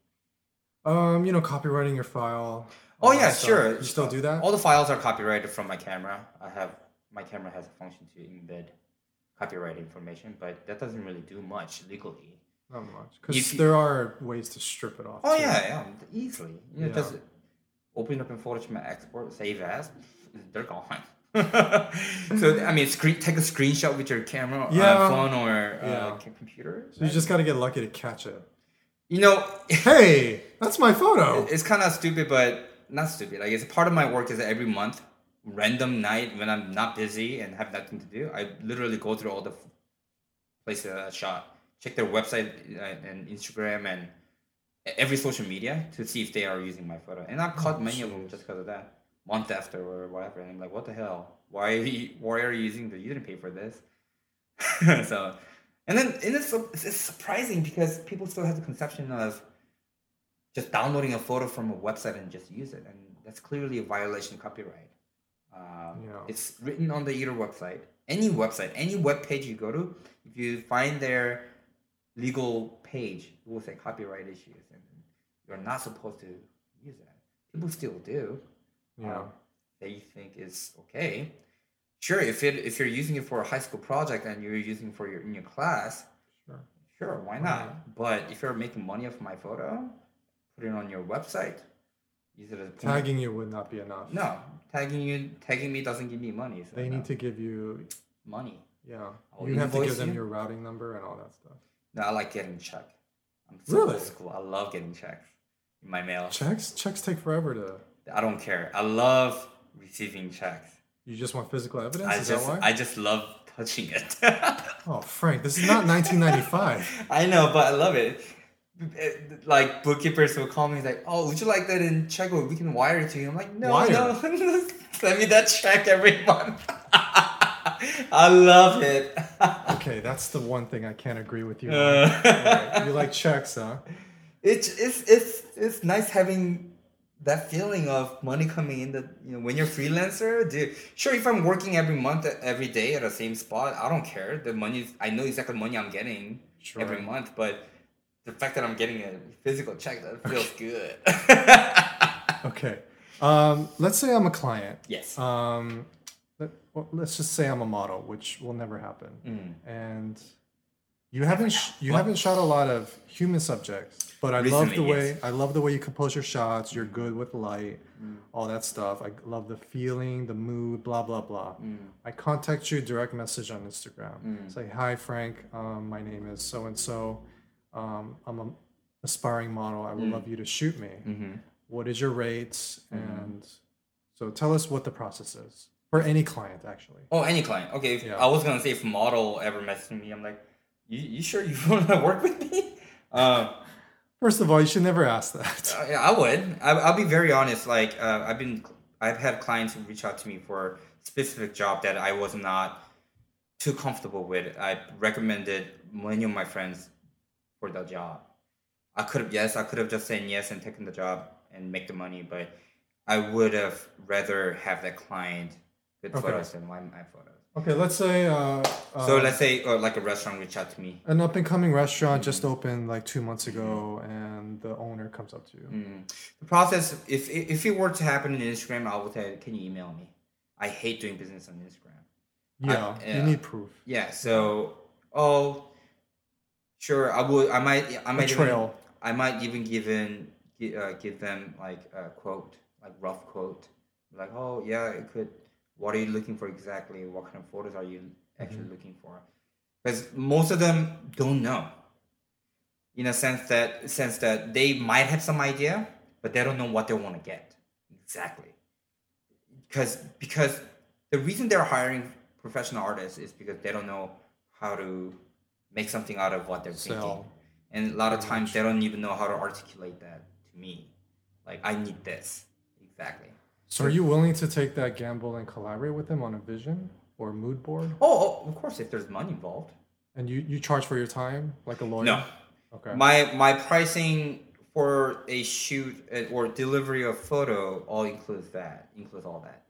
Um, you know, copyrighting your file. Oh yeah, stuff. sure. You still do that? All the files are copyrighted from my camera. I have my camera has a function to embed copyright information, but that doesn't really do much legally. Not much, because there are ways to strip it off. Oh too. yeah, yeah, easily. You know, Yeah. Just open up in Photoshop, export, save as, they're gone. so I mean, screen, take a screenshot with your camera, uh, Yeah. phone, or uh, Yeah. c- computer. So you just got to get lucky to catch it. you know, Hey, that's my photo. it's kind of stupid, but not stupid. Like it's part of my work is that every month, random night when I'm not busy and have nothing to do, I literally go through all the places that I shot, check their website uh, and Instagram and every social media to see if they are using my photo. And I caught Oh, many of them just because of that. Month after or whatever, and I'm like, what the hell? Why are you, why are you using the? You didn't pay for this. so, and then and it's, it's surprising because people still have the conception of just downloading a photo from a website and just use it, and that's clearly a violation of copyright. Um, Yeah. It's written on the either website, any website, any web page you go to. If you find their legal page, it will say copyright issues, and you're not supposed to use that. People still do. Yeah. um, they think is okay. Sure, if it if you're using it for a high school project and you're using it for your in your class, Sure. Sure, why not? But if you're making money off my photo, put it on your website. Use it as a Tagging you would not be enough. No, tagging you, tagging me doesn't give me money. So They no. need to give you, money. yeah. I'll You have to give them you. your routing number and all that stuff. No, I like getting check. I'm so Really? school. I love getting checks in my mail. Checks? Checks take forever to. I don't care. I love receiving checks. You just want physical evidence? I Is just, that why? I just love touching it. Oh, Frank, this is not 1995. I know, but I love it. Like bookkeepers will call me like, "Oh, would you like that in check? Or we can wire it to you." I'm like, "No, Wire? no, send me that check every month." I love it. Okay, that's the one thing I can't agree with you. on. Uh, You like checks, huh? it's it's it's it's nice having that feeling of money coming in. That you know, when you're freelancer, dude. Sure, if I'm working every month, every day at the same spot, I don't care. The money, I know exactly the money I'm getting Sure. every month, but the fact that I'm getting a physical check that feels good. Okay. Um, let's say I'm a client. yes. Um, let, let's just say I'm a model, which will never happen. Mm. And you haven't sh- you haven't shot a lot of human subjects, but I love the way yes. I love the way you compose your shots. You're good with light, all that stuff. I love the feeling, the mood, blah blah blah. I contact you direct message on Instagram. Say hi, Frank. Um, my name is so and so. Um, I'm an aspiring model. I would love you to shoot me. What is your rates? And so tell us what the process is for any client, actually. Oh, any client. Okay, if, Yeah. I was gonna say if model ever messaged me, I'm like, you, you sure you want to work with me? Um, First of all, you should never ask that. Uh, yeah, I would. I, I'll be very honest. Like uh, I've been, I've had clients who reach out to me for a specific job that I was not too comfortable with. I recommended many of my friends for the job. I could have yes, I could have just said yes and taken the job and make the money, but I would have rather have that client good Okay. photos than my, my photos. Okay, let's say uh, uh, So let's say uh, like a restaurant reach out to me. an up and coming restaurant just opened like two months ago, and the owner comes up to you. Mm. The process, if if it were to happen in Instagram, I would say, can you email me? I hate doing business on Instagram. Yeah, yeah. you need proof. Yeah, so oh, sure, I would. I might. I might trail. Even, I might even give in, uh, give them like a quote, like rough quote, like oh yeah, it could. What are you looking for exactly? What kind of photos are you actually Mm-hmm. looking for? Because most of them don't know. In a sense that sense that they might have some idea, but they don't know what they want to get exactly. Because because the reason they're hiring professional artists is because they don't know how to make something out of what they're thinking. And a lot of times they don't even know how to articulate that to me. Like I need this. Exactly. So, are you willing to take that gamble and collaborate with them on a vision or mood board? Oh, oh of course if there's money involved. And you you charge for your time like a lawyer? No. Okay. My my pricing for a shoot uh, or delivery of photo all includes that, includes all that.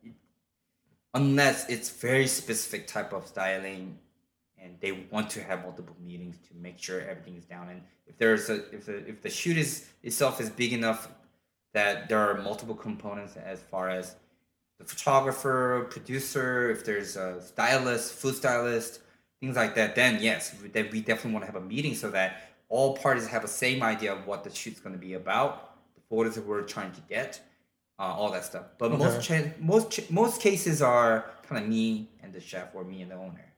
Unless it's very specific type of styling and they want to have multiple meetings to make sure everything is down and if there's a if the if the shoot is itself is big enough that there are multiple components as far as the photographer, producer, if there's a stylist, food stylist, things like that, then yes, then we definitely want to have a meeting so that all parties have the same idea of what the shoot's going to be about, the photos that we're trying to get, uh, all that stuff. But most cha- most ch- most cases are kind of me and the chef or me and the owner.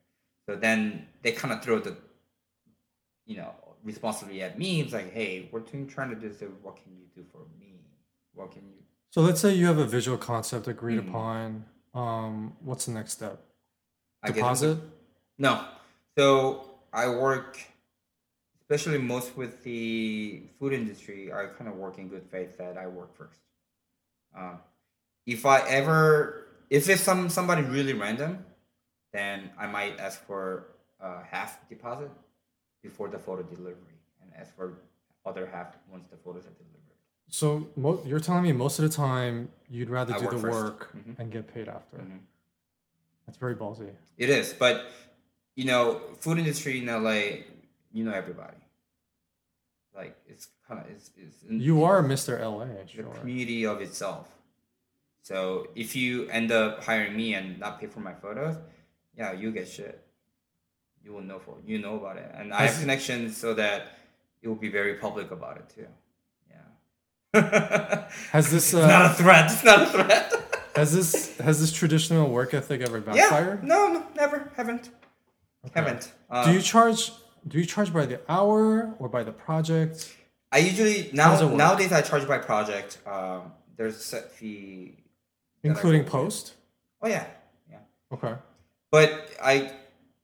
So then they kind of throw the, you know, responsibility at me. It's like, hey, we're trying to do this. What can you do for me? What can you? So let's say you have a visual concept agreed Mm. upon. Um, what's the next step? Deposit? No. So I work, especially most with the food industry. I kind of work in good faith that I work first. Uh, if I ever, if it's some somebody really random, then I might ask for uh, half deposit before the photo delivery, and ask for other half once the photos are delivered. So mo- you're telling me most of the time you'd rather I do work the first. work Mhm. and get paid after. Mhm. That's very ballsy. It is, but you know, food industry in LA, you know everybody. Like it's kind of it's, it's You are Mr. LA, the sure. community of itself. So if you end up hiring me and not pay for my photos, yeah, you get shit. You will know for you know about it, and I have connections so that it will be very public about it too. Yeah. Has this It's not uh, a threat. It's not a threat. has this has this traditional work ethic ever yeah. backfired? No, no, never. Haven't. Haven't. Uh, Do you charge do you charge by the hour or by the project? I usually now nowadays I charge by project. Um, there's a set fee. Including post? Oh yeah, yeah. Okay. But I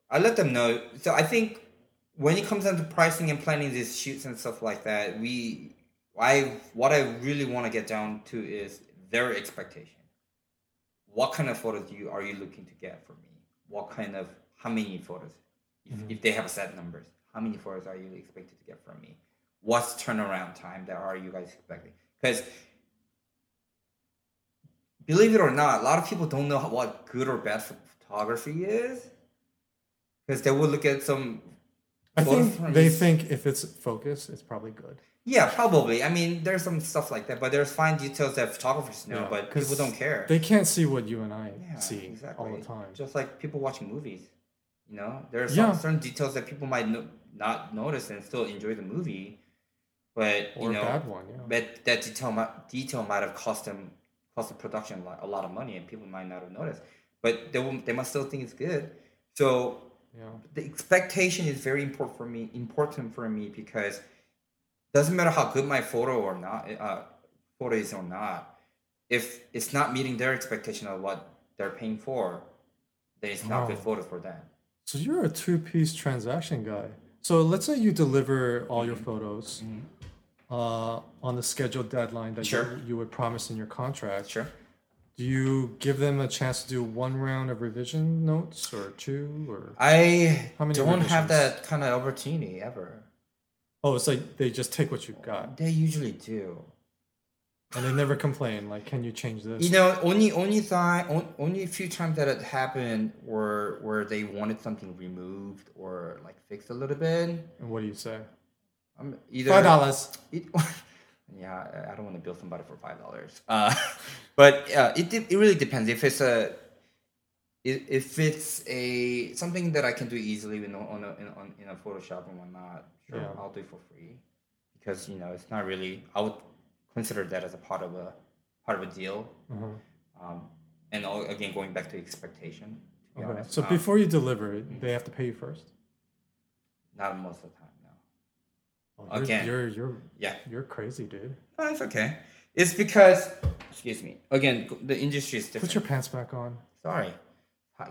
I let them know. So I think when it comes down to pricing and planning these shoots and stuff like that, we I what I really want to get down to is their expectation. What kind of photos do you are you looking to get from me? What kind of how many photos? If, mm-hmm. if they have a set numbers, how many photos are you expected to get from me? What's turnaround time that are you guys expecting? Because believe it or not, a lot of people don't know what good or bad photography is because they will look at some. I think they think if it's focused, it's probably good. Yeah, probably. I mean, there's some stuff like that, but there's fine details that photographers know, Yeah, but people don't care. They can't see what you and I yeah, see exactly. all the time. Just like people watching movies, you know, there's Yeah. some certain details that people might no- not notice and still enjoy the movie, but Or you know, bad one, yeah. but that detail might, detail might have cost them cost the production a lot, a lot of money, and people might not have noticed. But they will, they must still think it's good. So Yeah. the expectation is very important for me important for me because doesn't matter how good my photo or not uh, photo is or not if it's not meeting their expectation of what they're paying for then it's not good Oh. photo for them So you're a two-piece transaction guy. So let's say you deliver all Mm-hmm. your photos uh, on the scheduled deadline that Sure. you, you would promise in your contract. sure Do you give them a chance to do one round of revision notes or two or? i How many don't have that kind of opportunity ever Oh, it's like they just take what you got they usually do and they never complain. Like, can you change this? you know only only time only a few times that it happened were where they wanted something removed or like fixed a little bit and what do you say? um, either Five dollars. Yeah, I- don't want to bill somebody for five dollars. Uh, but uh, it de- it really depends. If it's a if it's a something that I can do easily in a, on a, in, on, in a Photoshop and whatnot, sure, Yeah. I'll do it for free because you know it's not really. I would consider that as a part of a part of a deal. Uh-huh. Um, and all, again, going back to expectation. To be Okay. honest, So um, before you deliver it, they have to pay you first. not most of the time, no. Oh, you're, Again. you're you're Yeah. you're crazy, dude. Oh, it's okay. It's because, excuse me. Again, the industry is different. Put your pants back on. Sorry,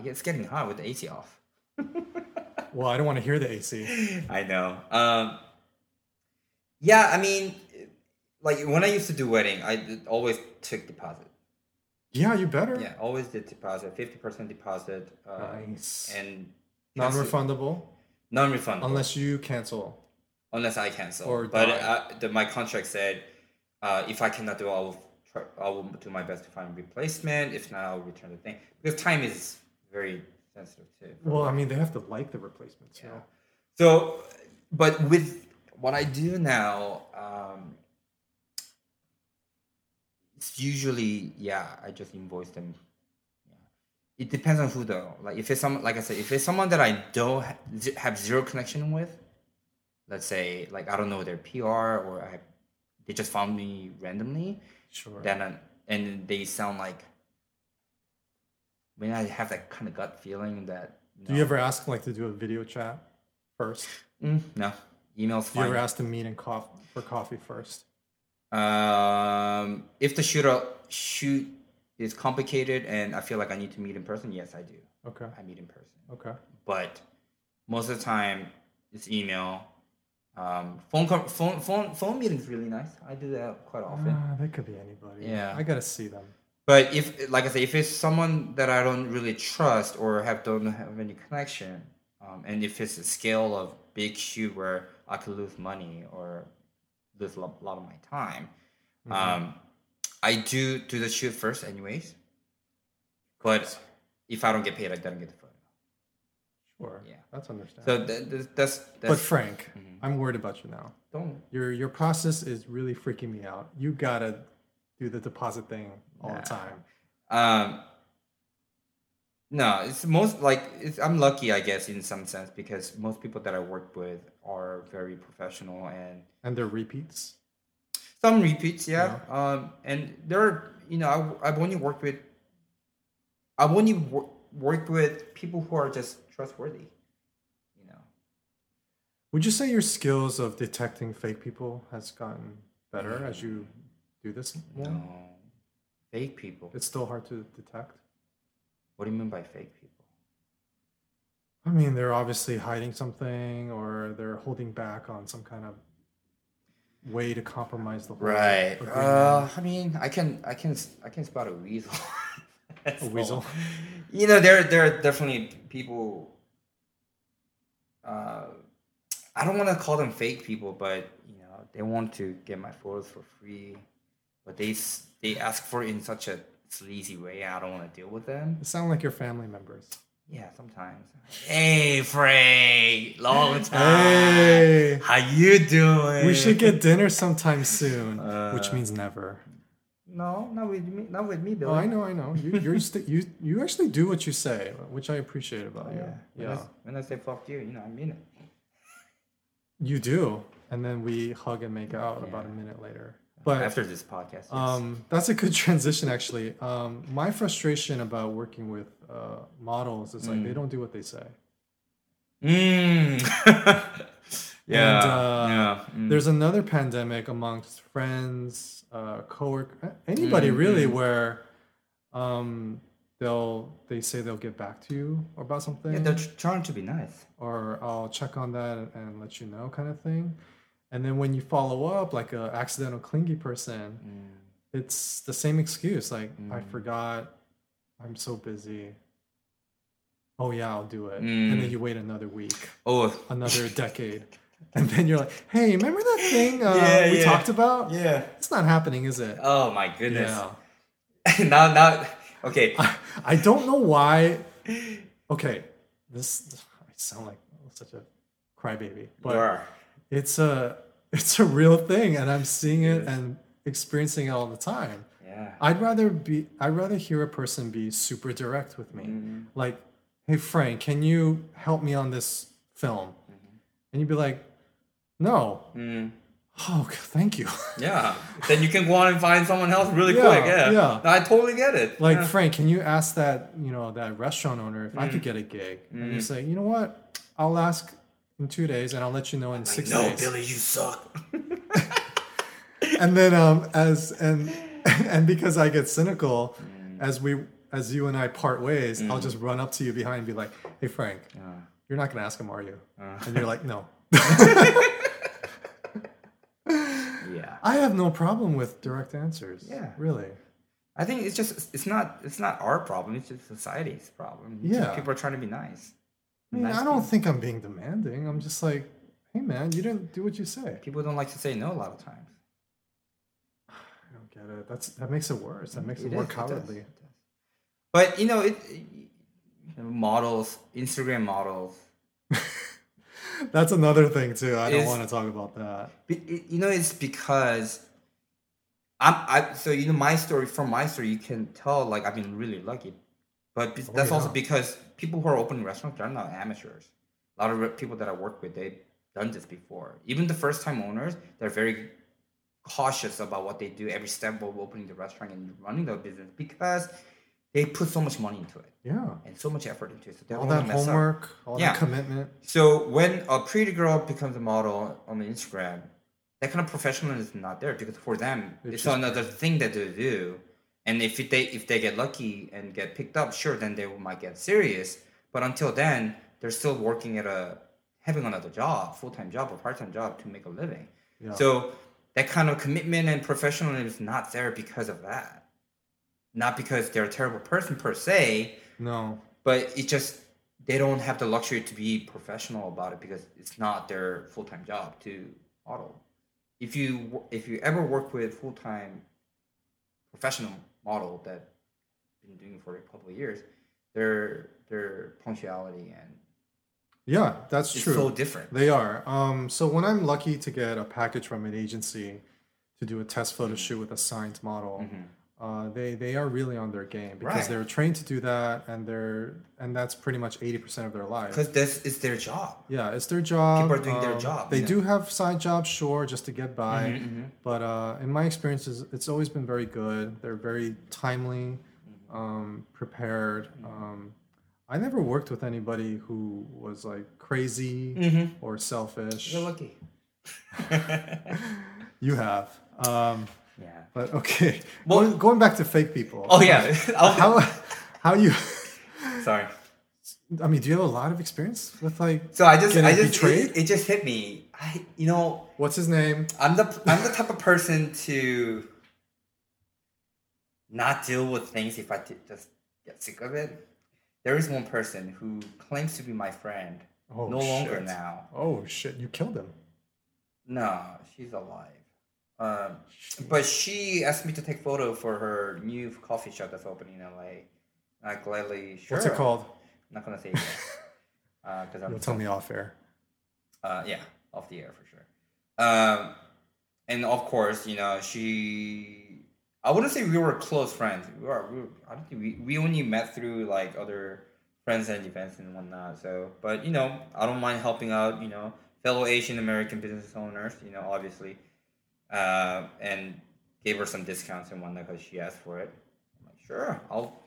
it's getting hot with the AC off. Well, I don't want to hear the AC. I know. Um, yeah, I mean, like when I used to do wedding, I always took deposit. Yeah, you better. Yeah, always did deposit, fifty percent deposit, uh, Nice. and Non-refundable non-refundable unless you cancel. Unless I cancel. Or but die. uh, the, my contract said uh, if I cannot do, it, I will try, I will do my best to find a replacement. If not, I'll return the thing because time is very sensitive too. Well, I mean, they have to like the replacements. Yeah. Yeah. So, but with what I do now, um, it's usually yeah, I just invoice them. Yeah. It depends on who though. Like if it's some, like I said, if it's someone that I don't ha- have zero connection with, let's say like I don't know their PR or I, they just found me randomly, Sure. then I, and they sound like. When I have that kind of gut feeling that. Do you ever ask like to do a video chat first? Mm, no, emails Do you ever ask to meet and coff- for coffee first? Um, if the shoot shoot is complicated and I feel like I need to meet in person, yes, I do. Okay. I meet in person, Okay. but most of the time it's email. Um, phone com- phone phone phone meetings really nice. I do that quite often. Ah, they could be anybody. Yeah. I gotta see them. But if, like I say, if it's someone that I don't really trust or have don't have any connection, um, and if it's a scale of big shoot where I could lose money or lose a lot, of my time, um, I do do the shoot first, anyways. But if I don't get paid, I don't get the. Sure. Yeah. That's understandable. So that, that's that's, but that's Frank, Mhm. I'm worried about you now. don't Your your process is really freaking me out. You gotta do the deposit thing all Nah. the time. Um, no, it's most like it's, I'm lucky, I guess, in some sense because most people that I work with are very professional and And they're repeats. some repeats, yeah. Um, and there, are, you know, I, I've only worked with, I've only wor- worked with people who are just trustworthy. You know, Would you say your skills of detecting fake people has gotten better as you do this more? no, fake people. It's still hard to detect. What do you mean by fake people? I mean, they're obviously hiding something or they're holding back on some kind of way to compromise the whole Right. Uh, I mean, I can, I can, I can spot a weasel. A weasel? You know, there, there are definitely people. Uh, I don't want to call them fake people, but you know, they want to get my photos for free, but they they ask for it in such a sleazy way. I don't want to deal with them. They sound like your family members. Yeah, sometimes. Hey, Frank, long time. Hey! How you doing? We should get dinner sometime soon, Uh, which means never. No, not with me. Not with me, Billy. Oh, I know, I know. You, you're st- you, you actually do what you say, which I appreciate about Oh, you. yeah. When, I, when I say fuck you, you know, I mean it. you do. And then we hug and make out about a minute later. But After this podcast. Yes. Um, that's a good transition, actually. Um, my frustration about working with uh, models is like they don't do what they say. Mm. yeah. uh, yeah. mm. There's another pandemic amongst friends, uh, coworker, anybody Mm, really, mm. where um, they'll they say they'll get back to you about something, yeah, they're trying to be nice. or I'll check on that and, and let you know, kind of thing. And then when you follow up, like a accidental clingy person, Mm. it's the same excuse like i forgot i'm so busy oh yeah i'll do it and Mm. then you wait another week Oh. another decade and then you're like hey remember that thing uh, Yeah, we yeah. talked about Yeah. it's not happening is it Oh my goodness. yeah now, now, okay. i don't know why okay this i sound like such a crybaby but it's a it's a real thing and i'm seeing it and experiencing it all the time Yeah. I'd rather be I'd rather hear a person be super direct with me. Mm-hmm. Like, "Hey Frank, can you help me on this film?" And you'd be like, "No." Mm. Oh, thank you. Yeah. then you can go on and find someone else really Yeah, quick. Yeah. yeah. I totally get it. like, yeah. Frank, can you ask that, you know, that restaurant owner if Mm. I could get a gig? And you say, "You know what? I'll ask in 2 days and I'll let you know in 6 no, days." No, Billy, you suck. and then um as and and because I get cynical Mm. as we as you and I part ways, I'll just run up to you behind and be like, "Hey Frank, you're not gonna ask him, are you?" Uh. And you're like, "No." yeah. I have no problem with direct answers. Yeah. really. I think it's just it's not it's not our problem. It's just society's problem. It's Yeah. people are trying to be nice. I mean, Nice I don't people. think I'm being demanding. I'm just like, "Hey man, you didn't do what you say." People don't like to say no a lot of times. I don't get it. That's that makes it worse. That makes it, It more is, it does, cowardly. it does. But you know, it, you know, models, Instagram models. That's another thing too. I don't want to talk about that. You know, it's because I'm. I so you know my story from my story, you can tell like I've been really lucky, but be- oh, that's also yeah. because people who are opening restaurants they're not amateurs. A lot of people that I work with, they've done this before. Even the first time owners, they're very cautious about what they do every step of opening the restaurant and running the business because they put so much money into it Yeah. and so much effort into it. So All that wanna up. homework, all Yeah. that commitment. So when a pretty girl becomes a model on Instagram, that kind of professionalism is not there because for them It's it's, just- another thing that they do. And if they if they get lucky and get picked up, sure, then they might get serious. But until then, they're still working at a having another job, full time job or part time job to make a living. Yeah. So that kind of commitment and professionalism is not there because of that. Not because they're a terrible person per se, No. but it just they don't have the luxury to be professional about it because it's not their full-time job to model if you if you ever work with full-time professional model that been doing for a couple of years their their punctuality and Yeah, that's it's true. so different They are. Um, so when I'm lucky to get a package from an agency to do a test photo Mm-hmm. shoot with a signed model, uh, they they are really on their game because Right. they're trained to do that, and they're and that's pretty much eighty percent of their life. because this is their job Yeah, it's their job. People are doing their um, job, They do have side jobs, sure, just to get by. Mm-hmm, But uh, in my experiences, it's always been very good. They're very timely, Mm-hmm. um, prepared. Um, I never worked with anybody who was like crazy Mm-hmm. or selfish. you're lucky You have. But okay, Well- going, going back to fake people. oh yeah How how you sorry I mean, do you have a lot of experience with like? So I just, I just, it, it just hit me. I, you know, What's his name? I'm the, I'm the type of person to not deal with things if I t- just get sick of it. There is one person who claims to be my friend, Oh, no longer now. Oh shit! You killed him. No, she's alive. Um, but she asked me to take photo for her new coffee shop that's opening in LA. I gladly sure. What's it called? I'm not gonna say it because I'm You'll tell me off air. uh, yeah, off the air for sure. Um, and of course, you know, she. I wouldn't say we were close friends. We were. We were I don't think we we only met through like other friends and events and whatnot. So, but you know, I don't mind helping out. You know, fellow Asian American business owners. You know, obviously, uh, and gave her some discounts and whatnot because she asked for it. I'm like, sure, I'll.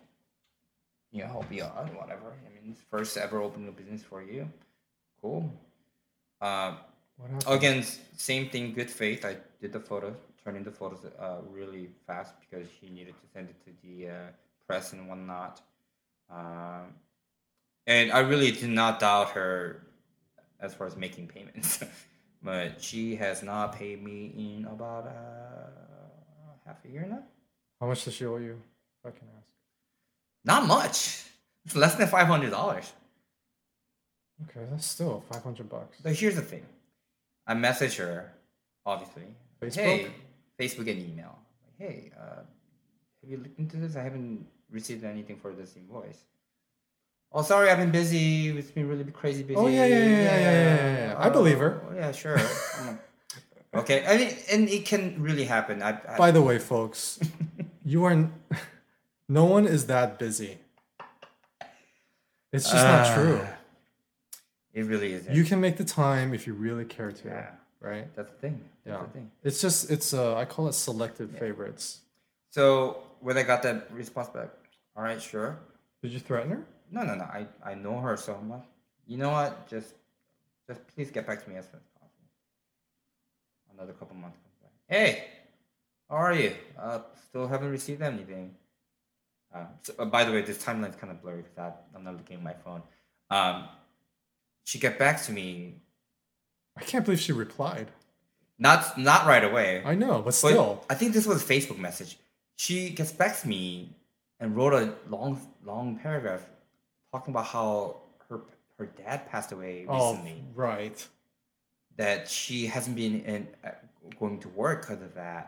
You know, help you out, whatever. I mean, it's first ever opening a business for you. Cool. Uh, again, same thing. Good faith. I did the photos, turning the photos uh, really fast because she needed to send it to the uh, press and whatnot. Um, and I really did not doubt her as far as making payments, but she has not paid me in about uh, half a year now. How much does she owe you? If I can ask. Not much. It's less than five hundred dollars. Okay, that's still five hundred bucks. But here's the thing. I message her, obviously. Facebook? Hey, Facebook and email. Hey, uh, have you looked into this? I haven't received anything for this invoice. Oh, sorry, I've been busy. It's been really crazy busy. Oh, yeah, yeah, yeah, yeah, yeah, yeah, yeah. I believe her. Yeah, sure. Okay, I mean, and it can really happen. I, I, By the way, folks, you are. n- No one is that busy. It's just not Uh, true. it really is. You can make the time if you really care to, Yeah. right? That's the thing. That's Yeah. the thing. It's just it's uh I call it selective favorites. So when I got that response back, all right, sure. Did you threaten her? No, no, no. I, I know her so much. You know what? Just just please get back to me as soon as. Another couple months comes by. Hey, how are you? Uh, still haven't received anything. Uh, so, uh, by the way, this timeline's kind of blurry because I'm not looking at my phone. Um, she get back to me I can't believe she replied. not not right away. I know, but But still. I think this was a Facebook message. She gets back to me and wrote a long, long paragraph talking about how her her dad passed away Oh, recently. right. That she hasn't been in, uh, going to work because of that,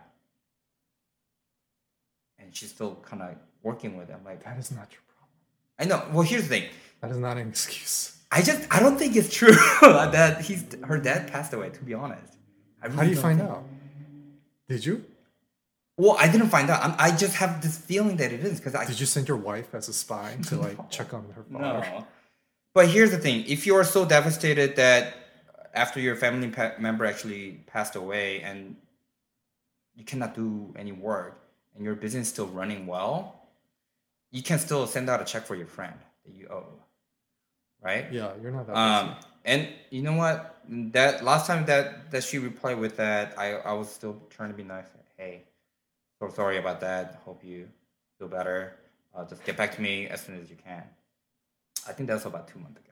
and she's still kind of working with it. I'm like, That is not your problem. I know. Well, here's the thing. That is not an excuse. I just I don't think it's true that he's her dad passed away. To be honest, I How really do you find think- out? Did you? Well, I didn't find out. I'm, I just have this feeling that it is because I Did you send your wife as a spy to like check on her father? No. But here's the thing: if you are so devastated that after your family pa- member actually passed away and you cannot do any work and your business is still running well, you can still send out a check for your friend that you owe, right? Yeah, you're not that Um, and you know what? That last time that that she replied with that, I I was still trying to be nice. Hey, so sorry about that. Hope you feel better. Uh, just get back to me as soon as you can. I think that was about two months ago.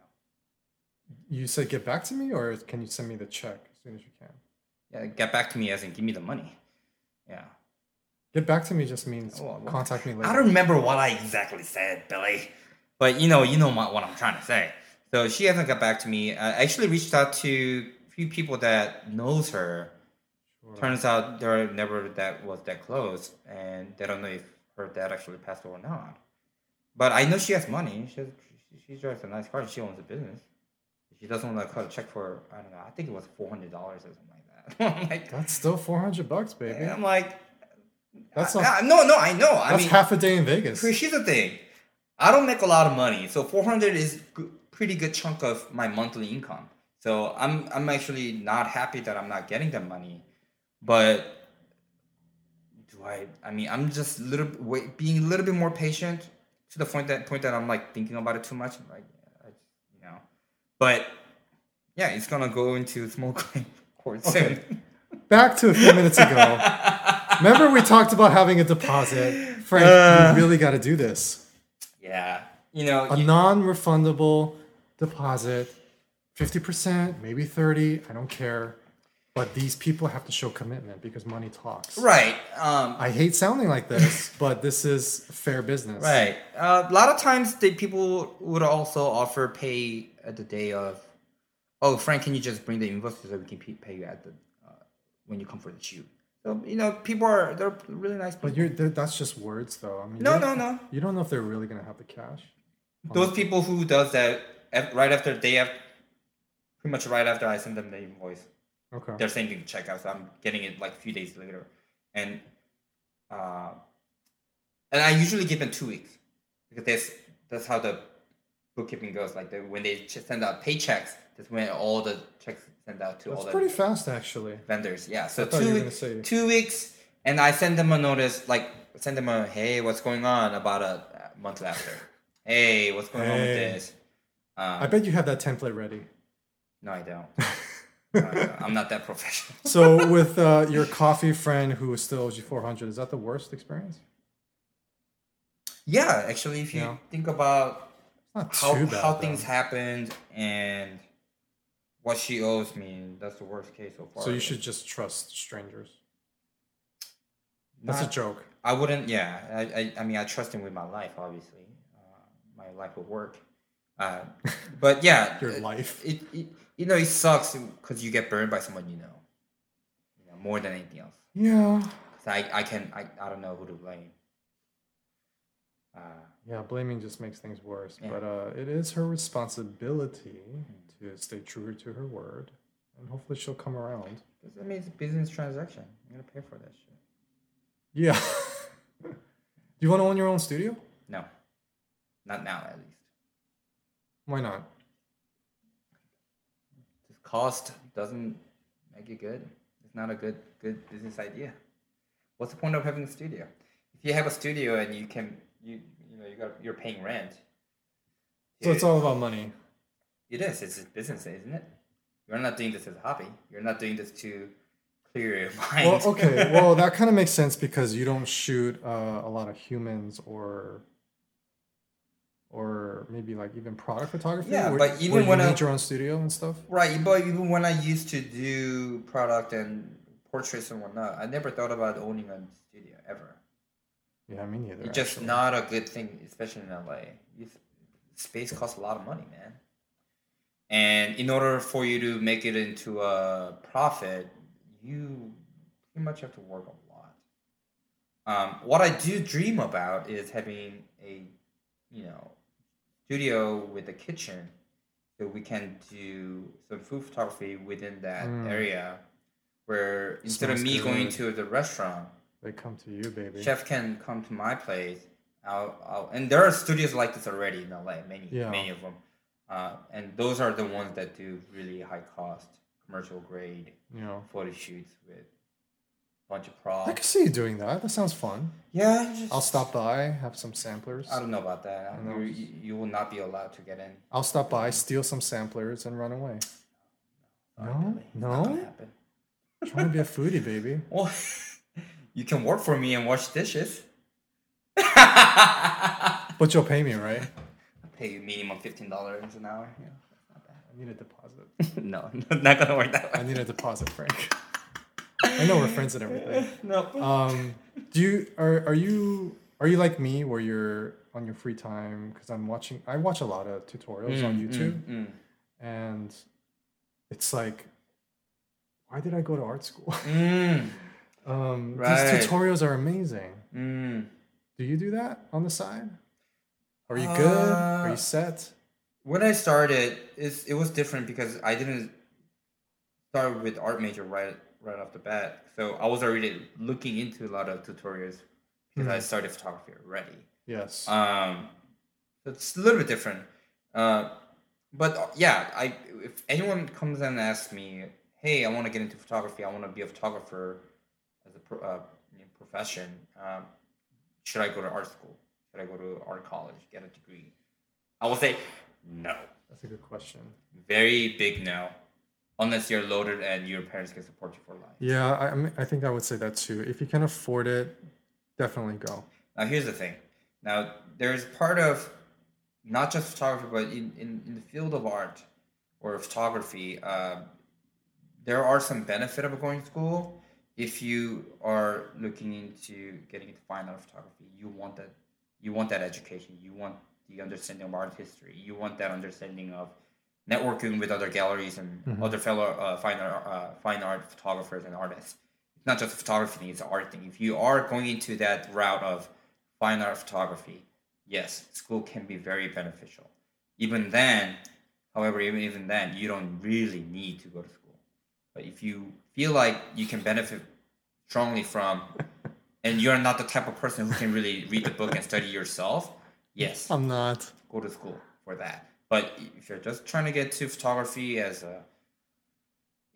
You said get back to me, or can you send me the check as soon as you can? Yeah, get back to me as in give me the money. Yeah. Get back to me just means Oh, well, contact me later. I don't remember what I exactly said, Billy, but you know, you know my, what I'm trying to say. So she hasn't got back to me. I actually reached out to a few people that knows her. Sure. Turns out they're never that was that close, and they don't know if her dad actually passed away or not. But I know she has money. She has, she, she drives a nice car. She owns a business. She doesn't want to cut a check for I don't know. I think it was four hundred dollars or something like that. Like, That's still four hundred bucks, baby. and I'm like, That's I- I- no, no, I know. I That's mean, half a day in Vegas. Here's the thing. I don't make a lot of money, so 400 is g- pretty good chunk of my monthly income. So I'm I'm actually not happy that I'm not getting that money, but do I? I mean, I'm just little wait, being a little bit more patient to the point that point that I'm like thinking about it too much. Like, I, but yeah, it's gonna go into small claim court soon. Okay. Back to a few minutes ago. Remember we talked about having a deposit. Frank, Uh. you really got to do this. Yeah. you know, a you- non-refundable deposit, fifty percent, maybe thirty. I don't care, but these people have to show commitment because money talks. right. Um, I hate sounding like this, but this is fair business. Right. Uh, a lot of times, the people would also offer pay at the day of. Oh, Frank, can you just bring the invoice so we can pay you at the uh, when you come for the shoot? So you know, people are they're really nice. People. But you're that's just words, though. I mean, no, no, no. You don't know if they're really gonna have the cash. Those people who does that right after they have, pretty much right after I send them the invoice, Okay. they're sending the checkout. So I'm getting it like a few days later, and uh, and I usually give them two weeks because that's that's how the bookkeeping goes. Like the, when they send out paychecks, that's when all the checks send out to That's all the pretty fast, actually. vendors. Yeah, so I thought you two were week- say- two weeks, and I send them a notice like send them a hey, what's going on about a month after. hey, what's going on with this? Um, I bet you have that template ready. no, I don't. Uh, I'm not that professional. So, with uh, your coffee friend who still owes you four hundred, is that the worst experience? Yeah, actually, if you Yeah. think about not how bad. how though. things happened and what she owes me, that's the worst case so far. So you should just trust strangers. That's Not- a joke. I wouldn't. Yeah, I, I, I mean, I trust him with my life. Obviously, uh, my life will work. Uh, but yeah, Your it- life. It, it you know it sucks because you get burned by someone you know. You know more than anything else. Yeah. I I can I, I don't know who to blame. Uh, Yeah, blaming just makes things worse. Yeah. But uh, it is her responsibility to stay true to her word, and hopefully she'll come around. because I mean it's a business transaction. You're gonna pay for that shit. Yeah. Do you want to own your own studio? No, not now at least. Why not? Cost doesn't make it good. It's not a good good business idea. What's the point of having a studio? If you have a studio and you can you you know you got you're paying rent. So it's all about money. It is. It's a business, isn't it? You're not doing this as a hobby. You're not doing this to clear your mind. Well, okay. Well, that kind of makes sense because you don't shoot uh, a lot of humans or or maybe like even product photography. Yeah, where- but even where you when I- your own studio and stuff. right, but even when I used to do product and portraits and whatnot, I never thought about owning a studio ever. Yeah, me neither. It's just actually. not a good thing, especially in LA. Space costs a lot of money, man. And in order for you to make it into a profit, you pretty much have to work a lot. Um, what I do dream about is having a, you know, studio with a kitchen, so we can do some food photography within that Mm. area, where instead of Smells me going to the restaurant, They come to you, baby. chef can come to my place. I'll, I'll, and there are studios like this already in LA, many, Yeah. many of them. Uh, and those are the ones that do really high cost, commercial grade You know. photo shoots with bunch of I props. can see you doing that. That sounds fun. Yeah, just, I'll stop by, have some samplers. I don't know about that. I know. You, you, will not be allowed to get in. I'll stop by, steal some samplers, and run away. No? Billy. It's not gonna No? trying to be a foodie, baby. Well, you can work for me and wash dishes. But you'll pay me, right? I pay you minimum fifteen dollars an hour. Yeah, not bad. I need a deposit. no, not gonna work that way. I need a deposit, Frank. I know we're friends and everything. No. Um, do you are are you are you like me where you're on your free time? Because I'm watching. I watch a lot of tutorials on YouTube, Mm, and it's like, why did I go to art school? mm, um, Right. These tutorials are amazing. mm. Do you do that on the side? Are you good? Are Uh, you set? When I started, it's, it was different because I didn't start with art major right right off the bat. So I was already looking into a lot of tutorials because I Mhm. started photography already. Yes. Um, it's a little bit different. Uh, but uh, yeah, I if anyone comes in and asks me, "Hey, I want to get into photography. I want to be a photographer as a pro, uh, profession. Um, should I go to art school? Should I go to art college, get a degree?" I will say, no. That's a good question. Very big no. Unless you're loaded and your parents can support you for life. Yeah, I, I think I would say that too. If you can afford it, definitely go. Now here's the thing. Now there's part of not just photography, but in, in, in the field of art or photography, uh, there are some benefit of going to school. If you are looking into getting into fine art photography, you want that you want that education. You want the understanding of art history. You want that understanding of networking with other galleries and Mhm. other fellow uh, fine art uh, fine art photographers and artists. It's not just a photography thing; it's an art thing. If you are going into that route of fine art photography, yes, school can be very beneficial. Even then, however, even even then, you don't really need to go to school. But if you feel like you can benefit strongly from, and you're not the type of person who can really read the book and study yourself, yes, I'm not. go to school for that. But if you're just trying to get to photography as a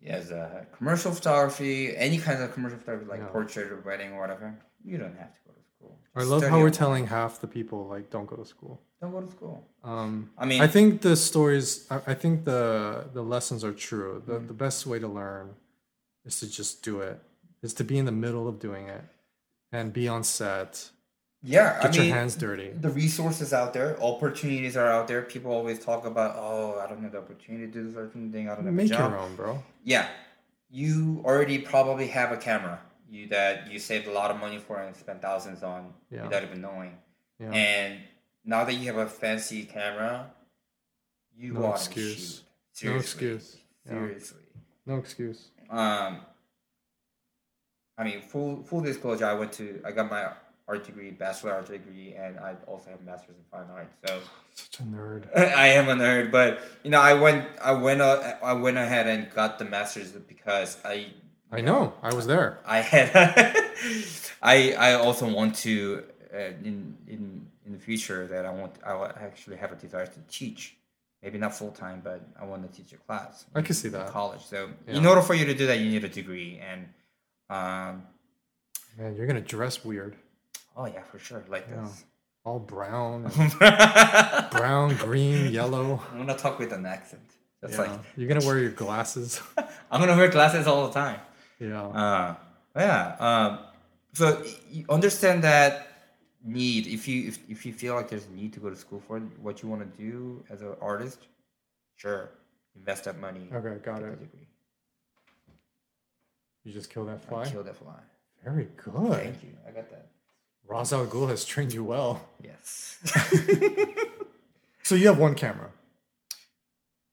as a commercial photography, any kind of commercial photography like Yeah. portrait or wedding or whatever, you don't have to go to school. I love how we're telling half the people like don't go to school. Don't go to school. Um, I mean, I think the stories. I, I think the the lessons are true. The Mm. the best way to learn is to just do it. Is to be in the middle of doing it, and be on set. Yeah, Get I your mean, hands dirty. the resources out there, opportunities are out there. People always talk about, oh, I don't have the opportunity to do this certain thing. I don't have Make a job. your own, bro. Yeah, you already probably have a camera you that you saved a lot of money for and spent thousands on Yeah. without even knowing. Yeah. And now that you have a fancy camera, you No out excuse. and shoot. No Seriously. excuse. Yeah. Seriously. No excuse. Um, I mean, full full disclosure, I went to I got my art degree, bachelor art degree, and I also have masters in fine art. So Such a nerd. I am a nerd, but you know, I went I went uh, I went ahead and got the masters because I I know. I was there. I had I I also want to uh, in in in the future that I want I will actually have a desire to teach. Maybe not full time, but I want to teach a class. I can see in that. college. So in order for you to do that, you need a degree. And um, Man, you're gonna dress weird. Oh yeah, for sure, like this. All brown, brown, green, yellow. I'm gonna talk with an accent. That's Yeah. like you're gonna wear your glasses. I'm gonna wear glasses all the time. yeah. Uh, yeah. Um, so you understand that need. If you if, if you feel like there's a need to go to school for what you want to do as an artist, sure, invest that money. Okay, got it. degree. You just killed that I fly. Kill that fly. Very good. Thank you. I got that. Ra's al Ghul has trained you well. Yes. So you have one camera.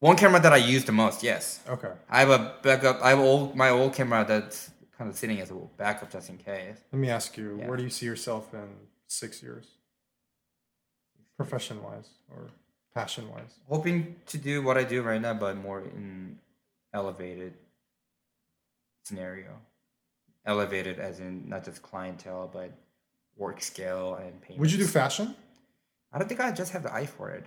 One camera that I use the most. Yes. Okay. I have a backup. I have old my old camera that's kind of sitting as a backup just in case. Let me ask you, Yeah. where do you see yourself in six years? Profession wise or passion wise? Hoping to do what I do right now, but more in elevated scenario. Elevated as in not just clientele, but work scale and payments. Would you do fashion? I don't think I just have the eye for it.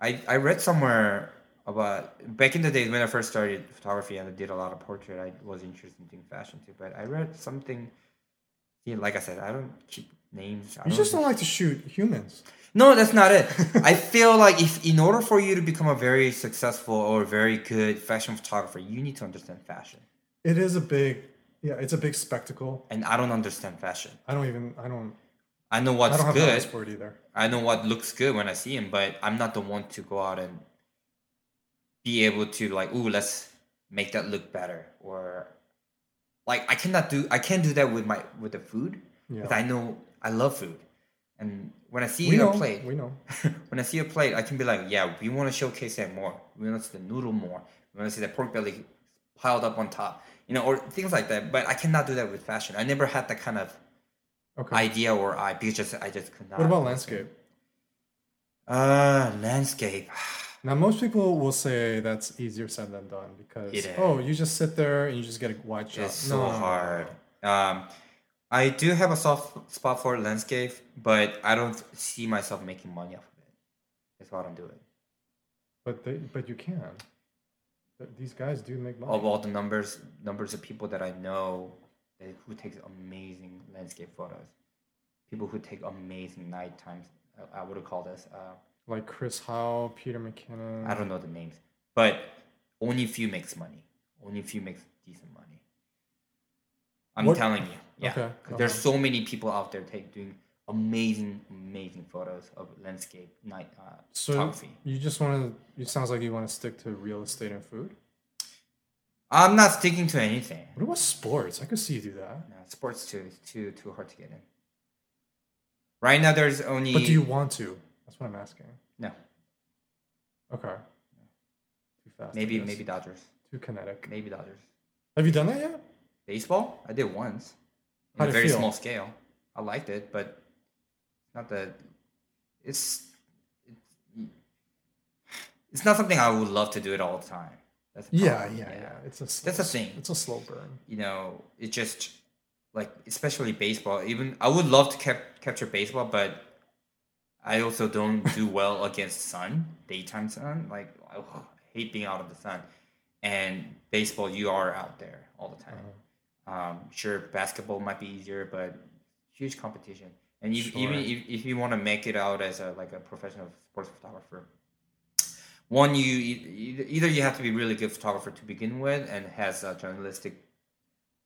I, I read somewhere about back in the days when I first started photography and I did a lot of portrait. I was interested in doing fashion too, but I read something. Yeah, like I said, I don't keep names. I You just don't like to shoot humans. no, that's not it. I feel like if in order for you to become a very successful or very good fashion photographer, you need to understand fashion. It is a big, yeah, it's a big spectacle. And I don't understand fashion. I don't even, I don't, I know what's I don't have good. for it either. I know what looks good when I see him, but I'm not the one to go out and be able to like, ooh, let's make that look better, or like I cannot do I can't do that with my with the food because Yeah. I know I love food, and when I see We a know, plate, we know. when I see a plate, I can be like, yeah, we want to showcase that more. We want to see the noodle more. We want to see the pork belly piled up on top, you know, or things like that. But I cannot do that with fashion. I never had that kind of Okay. idea or I because just I just could not. what about landscape? Uh, landscape. Now, most people will say that's easier said than done because It oh, you just sit there and you just get a wide shot. It's so No, no, hard. no. Um, I do have a soft spot for landscape, but I don't see myself making money off of it. That's what I'm doing. But they, but you can. Th- These guys do make money. Of all the numbers, numbers of people that I know that, who takes amazing landscape photos, people who take amazing night times. I, I would have call this. Uh, like Chris Howe, Peter McKinnon. I don't know the names, but only few makes money. Only few makes decent money. I'm What- telling you, yeah. Okay, There's so many people out there take doing amazing, amazing photos of landscape night uh, So photography. you just want to? It sounds like you want to stick to real estate and food. I'm not sticking to anything. What about sports? I could see you do that. No, sports too is too too hard to get in. Right now, there's only. But do you want to? That's what I'm asking. No, Okay. Too fast. Maybe maybe Dodgers. too kinetic. Maybe Dodgers. Have you done that yet? Baseball, I did once. On a very feel? small scale. I liked it, but not that It's, it's it's not something I would love to do it all the time. That's the Yeah, problem, yeah, yeah. It's a That's the thing. It's a slow burn. You know, it just like especially baseball. Even I would love to cap- capture baseball, but I also don't do well against sun, daytime sun. Like I hate being out of the sun. And baseball, you are out there all the time. Uh-huh. Um, sure, basketball might be easier, but huge competition. And if, Sure. even if, if you want to make it out as a like a professional sports photographer, one you either you have to be really good photographer to begin with and has a journalistic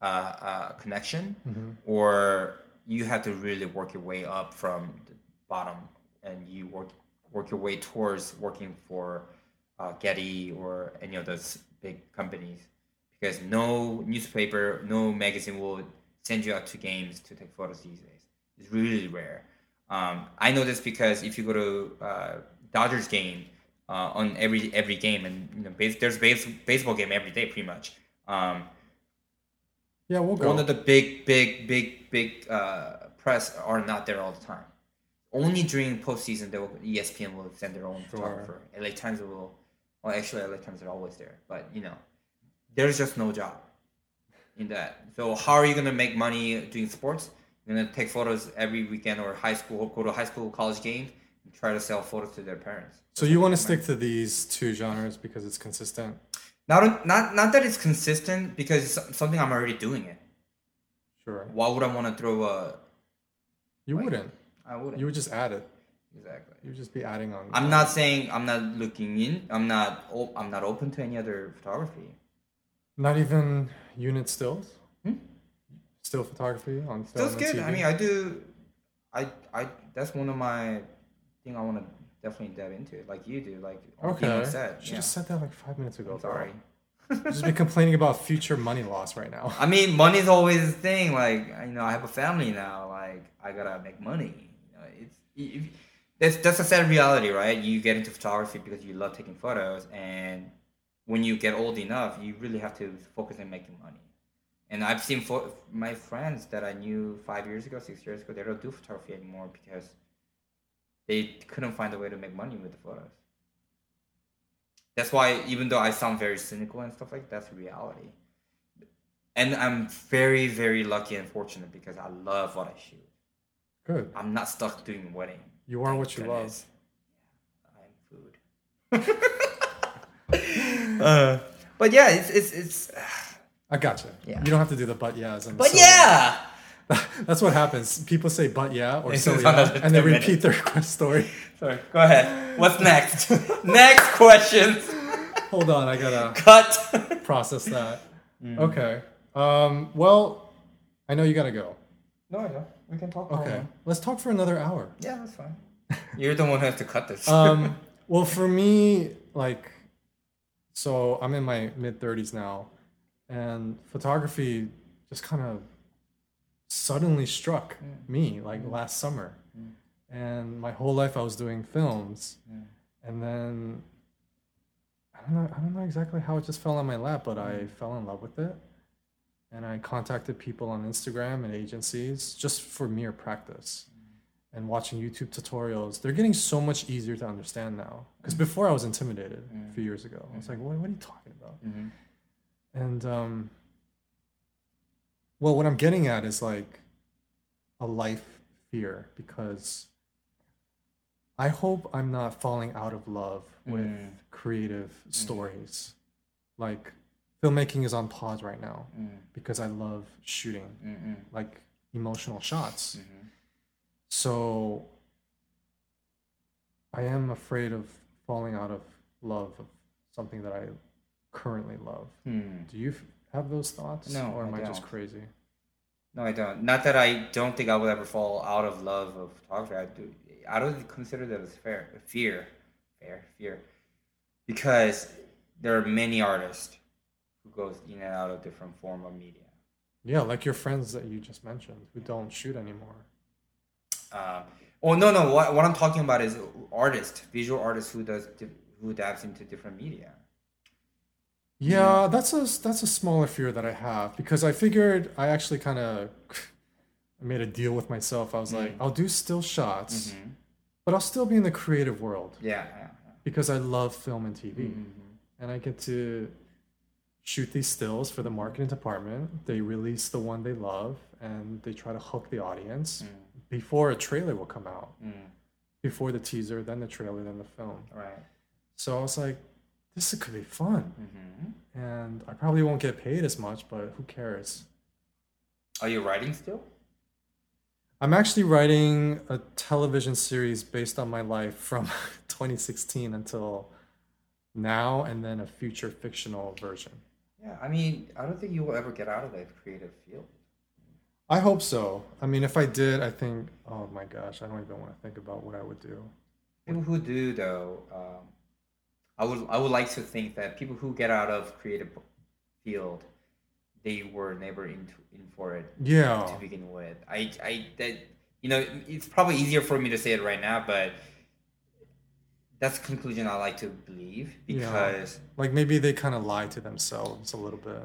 uh, uh, connection, Mhm. or you have to really work your way up from the bottom and you work work your way towards working for uh, Getty or any of those big companies because no newspaper, no magazine will send you out to games to take photos these days. It's really rare. Um, I know this because if you go to uh, Dodgers game uh, on every every game, and you know base, there's base, baseball game every day pretty much. Um, Yeah, we'll go. one of the big, big, big, big uh, press are not there all the time. Only during postseason, they will, ESPN will send their own Sure. photographer. LA Times will, well, actually, LA Times are always there, but you know, there's just no job in that. So how are you gonna make money doing sports? Gonna take photos every weekend or high school, go to high school, college games, and try to sell photos to their parents. so you want to stick to these two genres because it's consistent. Not, not, not that it's consistent because it's something I'm already doing it. Sure. Why would I want to throw a? You Like- wouldn't. I wouldn't. You would just add it. exactly. You would just be adding on. I'm not saying I'm not looking in. I'm not. I'm not open to any other photography. Not even unit stills. Still photography on Still film good. and I mean, I do. I I that's one of my thing I want to definitely dive into, like you do, like okay. set. Should Yeah. just said that like five minutes ago. I'm sorry. just be complaining about future money loss right now. I mean, money's always a thing. Like you know, I have a family now. Like I gotta make money. You know, it's if, that's that's a sad reality, right? You get into photography because you love taking photos, and when you get old enough, you really have to focus on making money. And I've seen pho- my friends that I knew five years ago, six years ago, they don't do photography anymore because they couldn't find a way to make money with the photos. That's why, even though I sound very cynical and stuff like that, that's reality and I'm very, very lucky and fortunate because I love what I shoot. Good. I'm not stuck doing wedding. You are what you goodness. Yeah, I'm food. uh, but yeah, it's it's it's. I gotcha. Yeah. You don't have to do the but yeahs. And But so- yeah, That's what happens. People say but yeah or so yeah, and they 10 minutes. repeat their story. sorry. Go ahead. What's next? next question. Hold on, I gotta Cut. process that. Mm. Okay. Um, well, I know you gotta go. no, no, we can talk. Okay. Let's talk for another hour. Yeah, that's fine. You're the one who has to cut this. Um, well, for me, like, so I'm in my mid 30s now, and photography just kind of suddenly struck me like mm. last summer. Mm. And my whole life I was doing films, and then I don't know, I don't know exactly how it just fell on my lap, but I mm. fell in love with it. And I contacted people on Instagram and agencies just for mere practice and watching YouTube tutorials. They're getting so much easier to understand now. Because before I was intimidated a few years ago. I was like, what, what are you talking about? Mhm. And um, well, what I'm getting at is like a life fear because I hope I'm not falling out of love with Mm. creative stories. Like filmmaking is on pause right now Mm, because I love shooting mm, mm, like emotional shots. mhm. So I am afraid of falling out of love of something that I currently love. Hmm. Do you f- have those thoughts? No, or am I I, just crazy? No, I don't. Not that I don't think I will ever fall out of love of photography. I do. I don't consider that as fair, fear, fair, fear, because there are many artists who goes in and out of different form of media. Yeah, like your friends that you just mentioned who don't shoot anymore. Um, oh no, no. What, what I'm talking about is artists, visual artists who does who dabs into different media. Yeah, that's a that's a smaller fear that I have because I figured I actually kind of made a deal with myself. I was like, I'll do still shots, but I'll still be in the creative world Yeah, yeah, because I love film and TV, Mm-hmm. and I get to shoot these stills for the marketing department. They release the one they love, and they try to hook the audience before a trailer will come out, Mm, before the teaser, then the trailer, then the film. right. So I was like, this could be fun. hmm and I probably won't get paid as much, but who cares? Are you writing still? I'm actually writing a television series based on my life from 2016 until now, and then a future fictional version. Yeah, I mean, I don't think you will ever get out of that creative field. I hope so. I mean, if I did, I think, oh my gosh, I don't even want to think about what I would do. People who do though, um, I would I would like to think that people who get out of creative field, they were never into in for it Yeah. to begin with. I I that you know it's probably easier for me to say it right now, but that's the conclusion I like to believe Yeah. because Like maybe they kind of lie to themselves a little bit.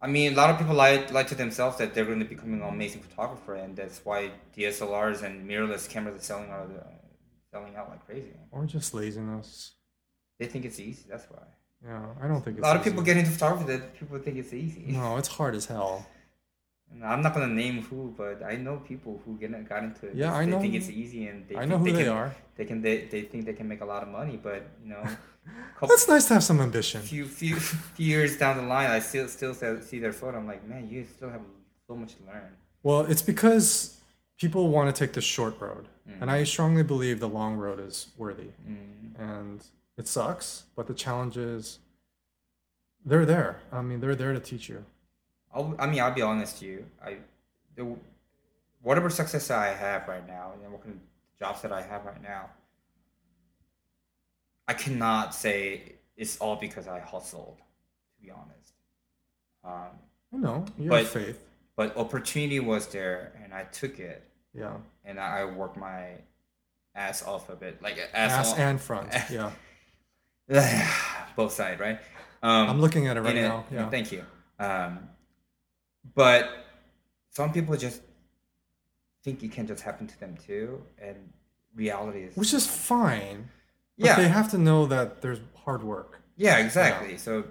I mean a lot of people lie lie to themselves that they're going to become an amazing photographer, and that's why DSLRs and mirrorless cameras are selling out selling out like crazy. Or just laziness. They think it's easy. That's why. Yeah, I don't think A lot of people get into photography that people think it's easy. No, it's hard as hell. I'm not gonna name who, but I know people who get got into it. Yeah, I they know- think it's easy, and they I think know who they, they can, are. They can they, they think they can make a lot of money, but you know, couple That's nice to have some ambition. few few few years down the line, I still still see their photo. I'm like, man, you still have so much to learn. Well, it's because people want to take the short road. And Mm-hmm. I strongly believe the long road is worthy. Mm. And it sucks, but the challenge is they're there. I mean, they're there to teach you. I'll, I mean, I'll be honest to you. I, the, whatever success I have right now, and what kind of jobs that I have right now, I cannot say it's all because I hustled. To be honest, um, I know. You But- have faith. but opportunity was there, and I took it, Yeah. and I I worked my ass off a bit, like Ass ass, off, and front. Yeah. both sides, right? Um, I'm looking at it right in it- now. Yeah. Thank you. Um, but some people just think it can just happen to them too, and reality is Which is fine. But yeah, they have to know that there's hard work. yeah, exactly. So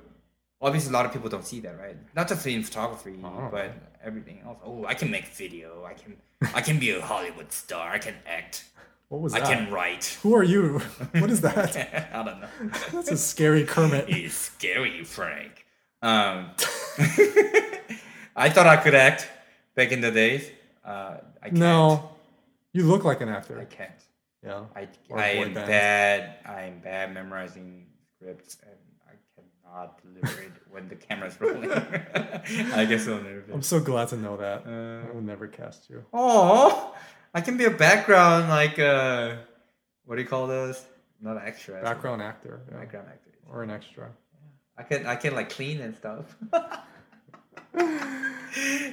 obviously, a lot of people don't see that, right? Not just in photography, Oh. but everything else. Oh, I can make video. I can, I can be a Hollywood star. I can act. What was I that? can write. Who are you? What is that? I don't know. That's a scary Kermit. He's scary, Frank. Um, I thought I could act back in the days. Uh, I can't. No. You look like an actor. I can't. Yeah. I, I am band. bad. I am bad memorizing scripts, and I cannot deliver it when the camera's rolling. I guess I'm nervous. I'm so glad to know that. Uh, I will never cast you. Oh, I can be a background like uh, what do you call those? Not an extra. Background actor. yeah. Background actor. Or an extra. I can I can like clean and stuff.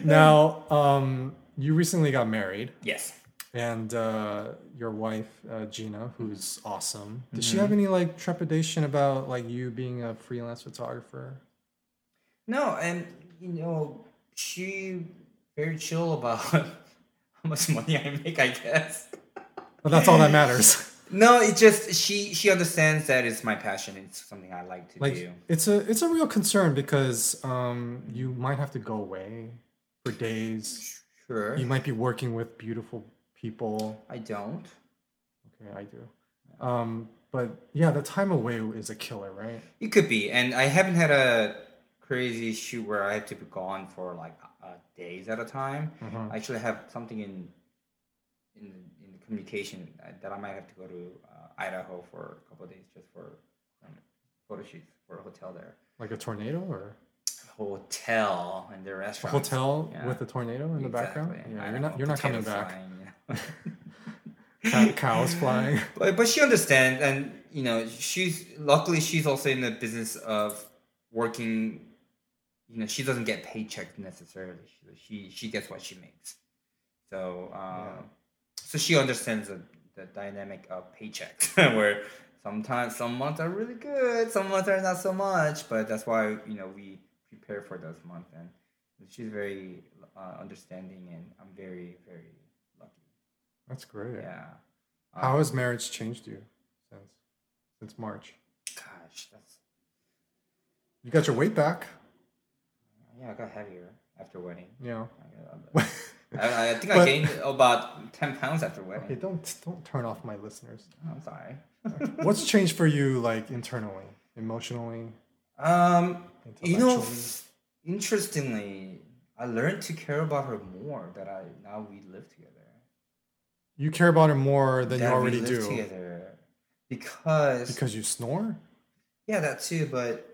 Now, um, you recently got married, yes. and uh, your wife uh, Gina, who's awesome. Does Mm-hmm. she have any like trepidation about like you being a freelance photographer? No, and you know, she very chill about how much money I make, I guess. But that's all that matters. No, it just she she understands that it's my passion. It's something I like to like do. it's a it's a real concern because um, you might have to go away for days. Sure. You might be working with beautiful people. I don't. Okay, I do. Um, but yeah, the time away is a killer, right? It could be, and I haven't had a crazy shoot where I have to be gone for like uh, days at a time. Uh-huh. I actually have something in in in the communication uh, that I might have to go to uh, Idaho for a couple of days just for um, photo shoots for a hotel there. Like a tornado or hotel and the A restaurant. hotel Yeah. with a tornado in the background. Yeah, you're don't you're not coming back. flying, yeah. Cow- cows flying. but but she understands, and you know, she's luckily she's also in the business of working. You know, she doesn't get paychecks necessarily. She she, she gets what she makes. So um, Yeah. so she understands the, the dynamic of paychecks, where sometimes some months are really good, some months are not so much. But that's why you know we prepare for those months, and she's very uh, understanding, and I'm very very lucky. That's great. Yeah. How Um, has marriage changed you since since March? Gosh, that's You got your weight back. Yeah. I got heavier after wedding. Yeah. I, I, I think I gained about ten pounds after wedding. Okay, don't don't turn off my listeners. I'm sorry. What's changed for you, like internally, emotionally? um, you know, interestingly, I learned to care about her more that I now we live together. You care about her more than you that we already do together because because you snore. Yeah, that too. But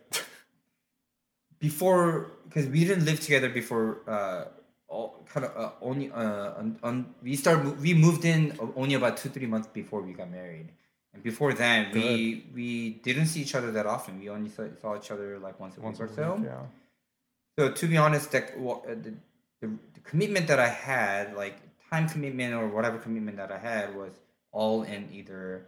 before, because we didn't live together before, uh, all kind of uh, only uh, on, on we start mo- we moved in only about two three months before we got married, and before then we we didn't see each other that often. We only saw, saw each other like once a Once week or so. yeah. So to be honest, that wa- uh, the, the, the commitment that I had, like time commitment or whatever commitment that I had, was all in either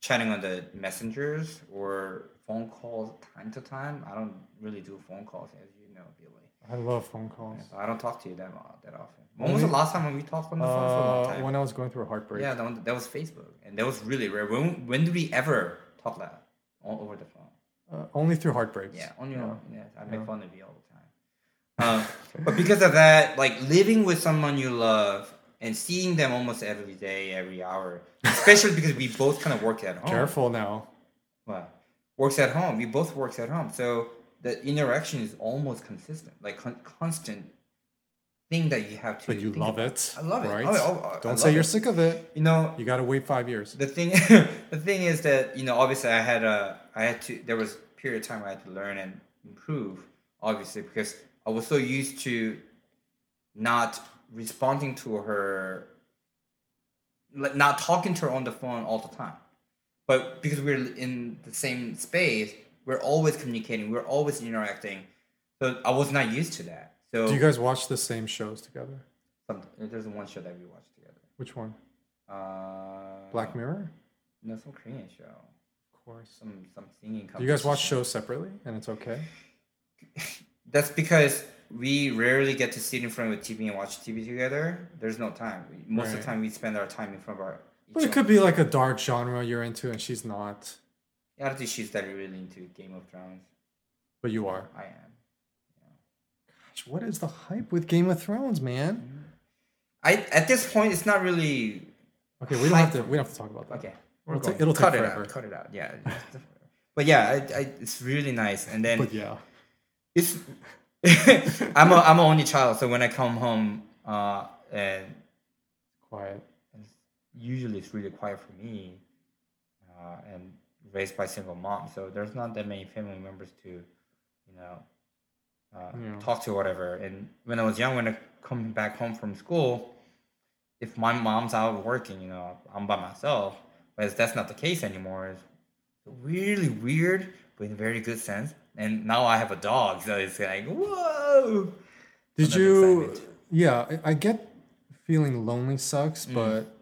chatting on the messengers or phone calls time to time. I don't really do phone calls, as you know, Billy. I love phone calls. So I don't talk to you that mo- that often. When was the last time when we talked on the phone for a long Uh, time? when I was going through a heartbreak. yeah, that, one, that was Facebook, and that was really rare. When when did we ever talk that all over the phone? Uh, only through heartbreaks. Yeah, on your Yeah. own. Yeah, I make Yeah. fun of you all the time. Um, but because of that, like living with someone you love and seeing them almost every day, every hour, especially because we both kind of work at home. Careful now. Well, works at home. We both works at home, so the interaction is almost consistent, like con- constant thing that you have to. But you love about. it. I love it. Right? Oh, oh, oh, Don't say you're sick of it. You know, You got to wait five years. the thing the thing is that you know obviously i had a i had to there was a period of time i had to learn and improve obviously because i was so used to not responding to her like not talking to her on the phone all the time but because we're in the same space we're always communicating we're always interacting so i was not used to that so Do you guys watch the same shows together? some, there's one show that we watch together Which one? uh Black Mirror? no some korean show Of course. some some singing. Do you guys watch shows separately and it's okay? That's because we rarely get to sit in front of a TV and watch TV together. There's no time. Most of the time, we spend our time in front of our. But it could be like a dark genre you're into and she's not, Yeah, I don't think she's that really into Game of Thrones. but you are. I am. Gosh, what is the hype with Game of Thrones, man? I at this point, it's not really Okay, we don't have to. We don't have to talk about that. okay. It'll going. it'll cut it forever. out. Cut it out. Yeah. but yeah, I, I, it's really nice. And then But yeah, it's I'm a I'm an only child, so when I come home, uh, and quiet. Usually it's really quiet for me uh, and raised by single mom so there's not that many family members to you know uh, Yeah. talk to whatever and when i was young when i come back home from school if my mom's out working you know i'm by myself but that's not the case anymore it's really weird but in a very good sense and now i have a dog so it's like whoa Did you? excitement. Yeah, I, I get feeling lonely sucks, Mm. but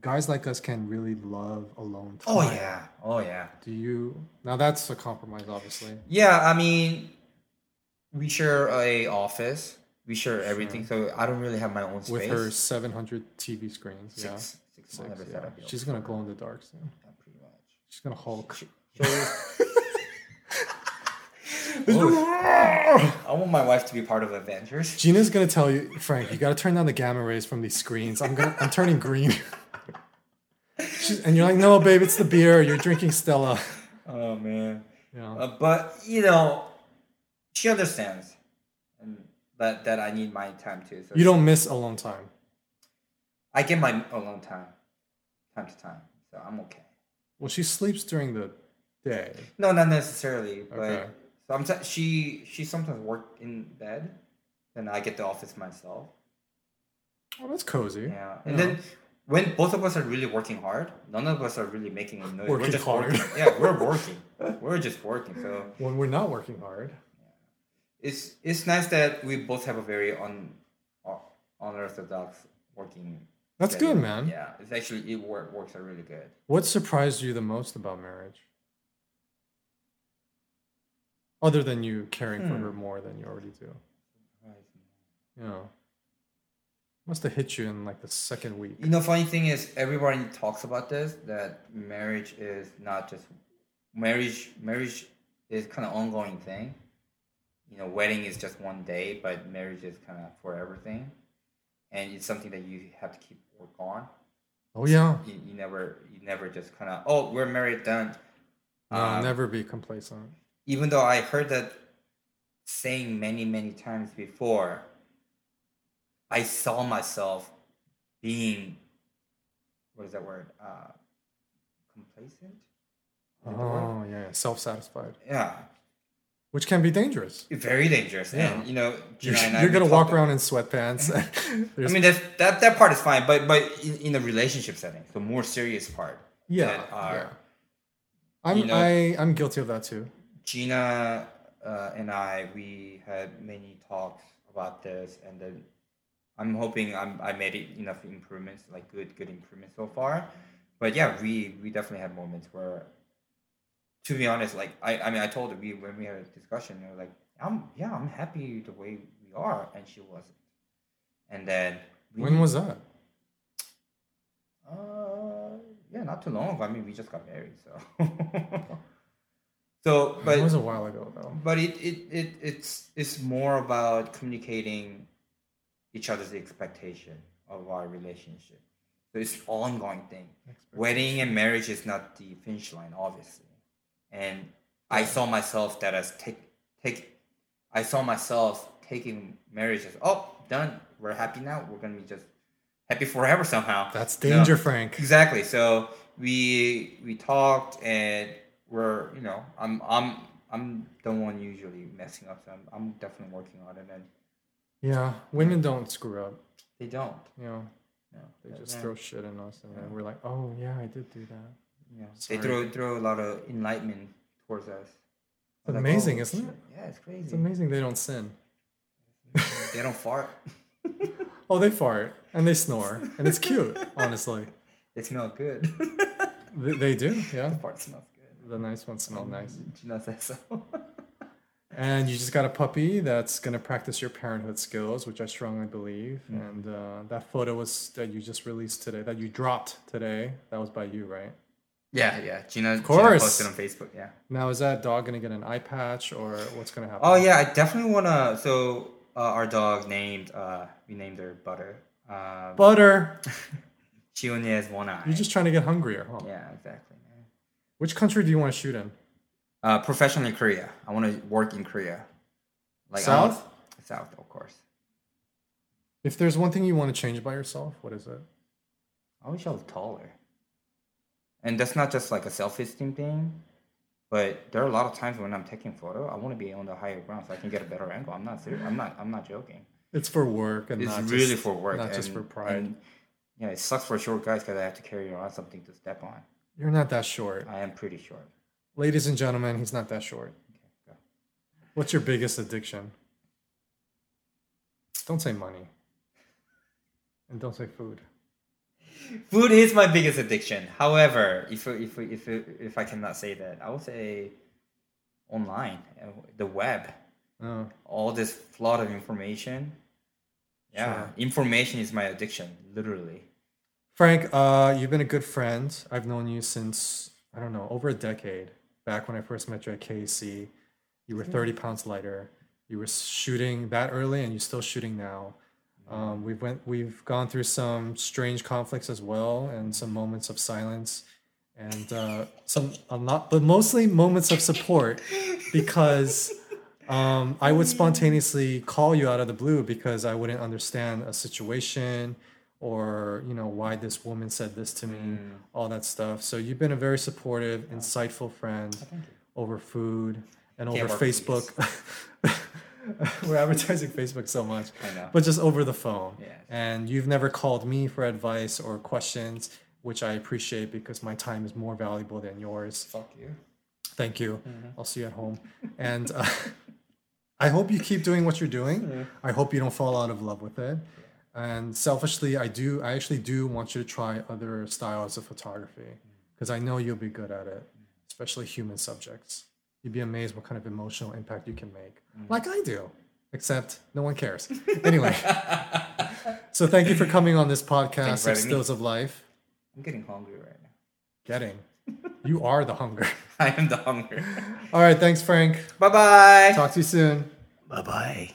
guys like us can really love alone oh, time. oh yeah oh yeah Do you? Now that's a compromise, obviously. Yeah, I mean, we share a office. We share everything, so I don't really have my own space. With her 700 TV screens. yeah. six, six, Six, yeah. She's gonna glow in the dark soon. yeah, pretty much. She's gonna Hulk. So- oh. I want my wife to be part of Avengers. Gina's gonna tell you, Frank, you gotta turn down the gamma rays from these screens. I'm gonna, I'm turning green. She's, and you're like, no, babe, it's the beer. You're drinking Stella. Oh man, Yeah. uh, but you know, she understands, and that that I need my time too. So You don't miss alone time. I get my alone time, time to time, so I'm okay. Well, she sleeps during the day. No, not necessarily, but Okay. sometimes she she sometimes work in bed, and I get the office myself. Oh, that's cozy. Yeah, and Yeah. then when both of us are really working hard, none of us are really making a noise. we're Working just hard. working. Yeah, we're working. We're just working. So When we're not working hard. it's it's nice that we both have a very un, uh, unorthodox working. That's good, man. Yeah, it's actually it work, works out really good. What surprised you the most about marriage? Other than you caring for Hmm. her more than you already do. You know. Must have hit you in like the second week. You know, funny thing is, everybody talks about this that marriage is not just marriage. Marriage is kind of ongoing thing. You know, wedding is just one day, but marriage is kind of for everything, and it's something that you have to keep work on. Oh yeah. You, you never, you never just kind of, oh, we're married, done. No, Um, never be complacent. even though I heard that saying many, many times before, I saw myself being, what is that word? Uh, complacent? The word? Oh yeah, self-satisfied, Yeah, which can be dangerous. very dangerous. Yeah. And, you know, You're, Gina and I, you're gonna walk around in sweatpants. I mean, that, that part is fine, but, but in, in a relationship setting, the more serious part. yeah, are- yeah. I'm you know- I I'm guilty of that too. Gina uh, and I, we had many talks about this, and then I'm hoping I'm, I made it enough improvements, like good, good improvements so far. But yeah, we we definitely had moments where, to be honest, like I, I mean, I told her we when we had a discussion, they were like, I'm yeah, I'm happy the way we are, and she wasn't. And then we, When was that? uh, yeah, not too long ago. I mean, we just got married, so. so, but it was a while ago though. but it, it, it it's it's more about communicating each other's expectation of our relationship. So it's ongoing thing. Wedding and marriage is not the finish line, obviously. And I saw myself that as take take I saw myself taking marriage as oh done. We're happy now. We're gonna be just happy forever somehow. That's No. danger, Frank. Exactly. So we we talked and we're you know I'm I'm I'm the one usually messing up. So I'm, I'm definitely working on it, and Yeah, women don't screw up. they don't. You know, No, they just yeah, throw shit in us, and then we're like, oh yeah, I did do that. Yeah, they throw throw a lot of enlightenment towards us. It's I'm like, amazing, oh, isn't shit. it? Yeah, it's crazy. It's amazing they don't sin. they don't fart. Oh, they fart and they snore, and it's cute. honestly, They smell good. they, they do. Yeah, The fart smells good. the nice ones smell nice. Gina says so. And you just got a puppy that's gonna practice your parenthood skills, which I strongly believe. Mm. And uh, that photo was that you just released today, that you dropped today. That was by you, right? yeah, yeah. Gina, Gina course. posted on Facebook. Yeah. Now is that dog gonna get an eye patch, or what's gonna happen? Oh yeah, I definitely wanna. So uh, our dog named uh, we named her Butter. Um, Butter. she only has one eye. You're just trying to get hungrier, huh? yeah, exactly. Which country do you want to shoot in? Uh, professionally, Korea. I want to work in Korea. Like South? want- South, of course. If there's one thing you want to change about yourself, what is it? I wish I was taller. And that's not just like a self-esteem thing, but there are a lot of times when I'm taking photo, I want to be on the higher ground so I can get a better angle. I'm not serious. I'm not. I'm not joking. It's for work and It's really just, for work, not just for pride. and, yeah, it sucks for short guys because I have to carry around something to step on. You're not that short. I am pretty short. Ladies and gentlemen, he's not that short. What's your biggest addiction? Don't say money. And don't say food. Food is my biggest addiction. However, if if if if I cannot say that, I would say online, the web, Oh, all this flood of information. Yeah, Sure. information is my addiction, literally. Frank, uh, you've been a good friend. I've known you since, I don't know, over a decade. Back when I first met you at KC, you were 30 pounds lighter. You were shooting that early and you're still shooting now. Um, we've went we've gone through some strange conflicts as well and some moments of silence and uh, some a lot but mostly moments of support because um, I would spontaneously call you out of the blue because I wouldn't understand a situation or you know why this woman said this to me all that stuff so you've been a very supportive insightful friend over food and over Can't Facebook. We're advertising Facebook so much. But just over the phone. Yes. And you've never called me for advice or questions, which I appreciate because my time is more valuable than yours. Fuck you. Thank you. I'll see you at home. And uh, I hope you keep doing what you're doing. I hope you don't fall out of love with it. And selfishly, I do. I actually do want you to try other styles of photography because I know you'll be good at it, especially human subjects. You'd be amazed what kind of emotional impact you can make, mm. like I do. Except no one cares. Anyway, so thank you for coming on this podcast for of having me. Stills of Life. I'm getting hungry right now. Getting, you are the hunger. I am the hunger. All right, thanks, Frank. bye bye. Talk to you soon. Bye bye.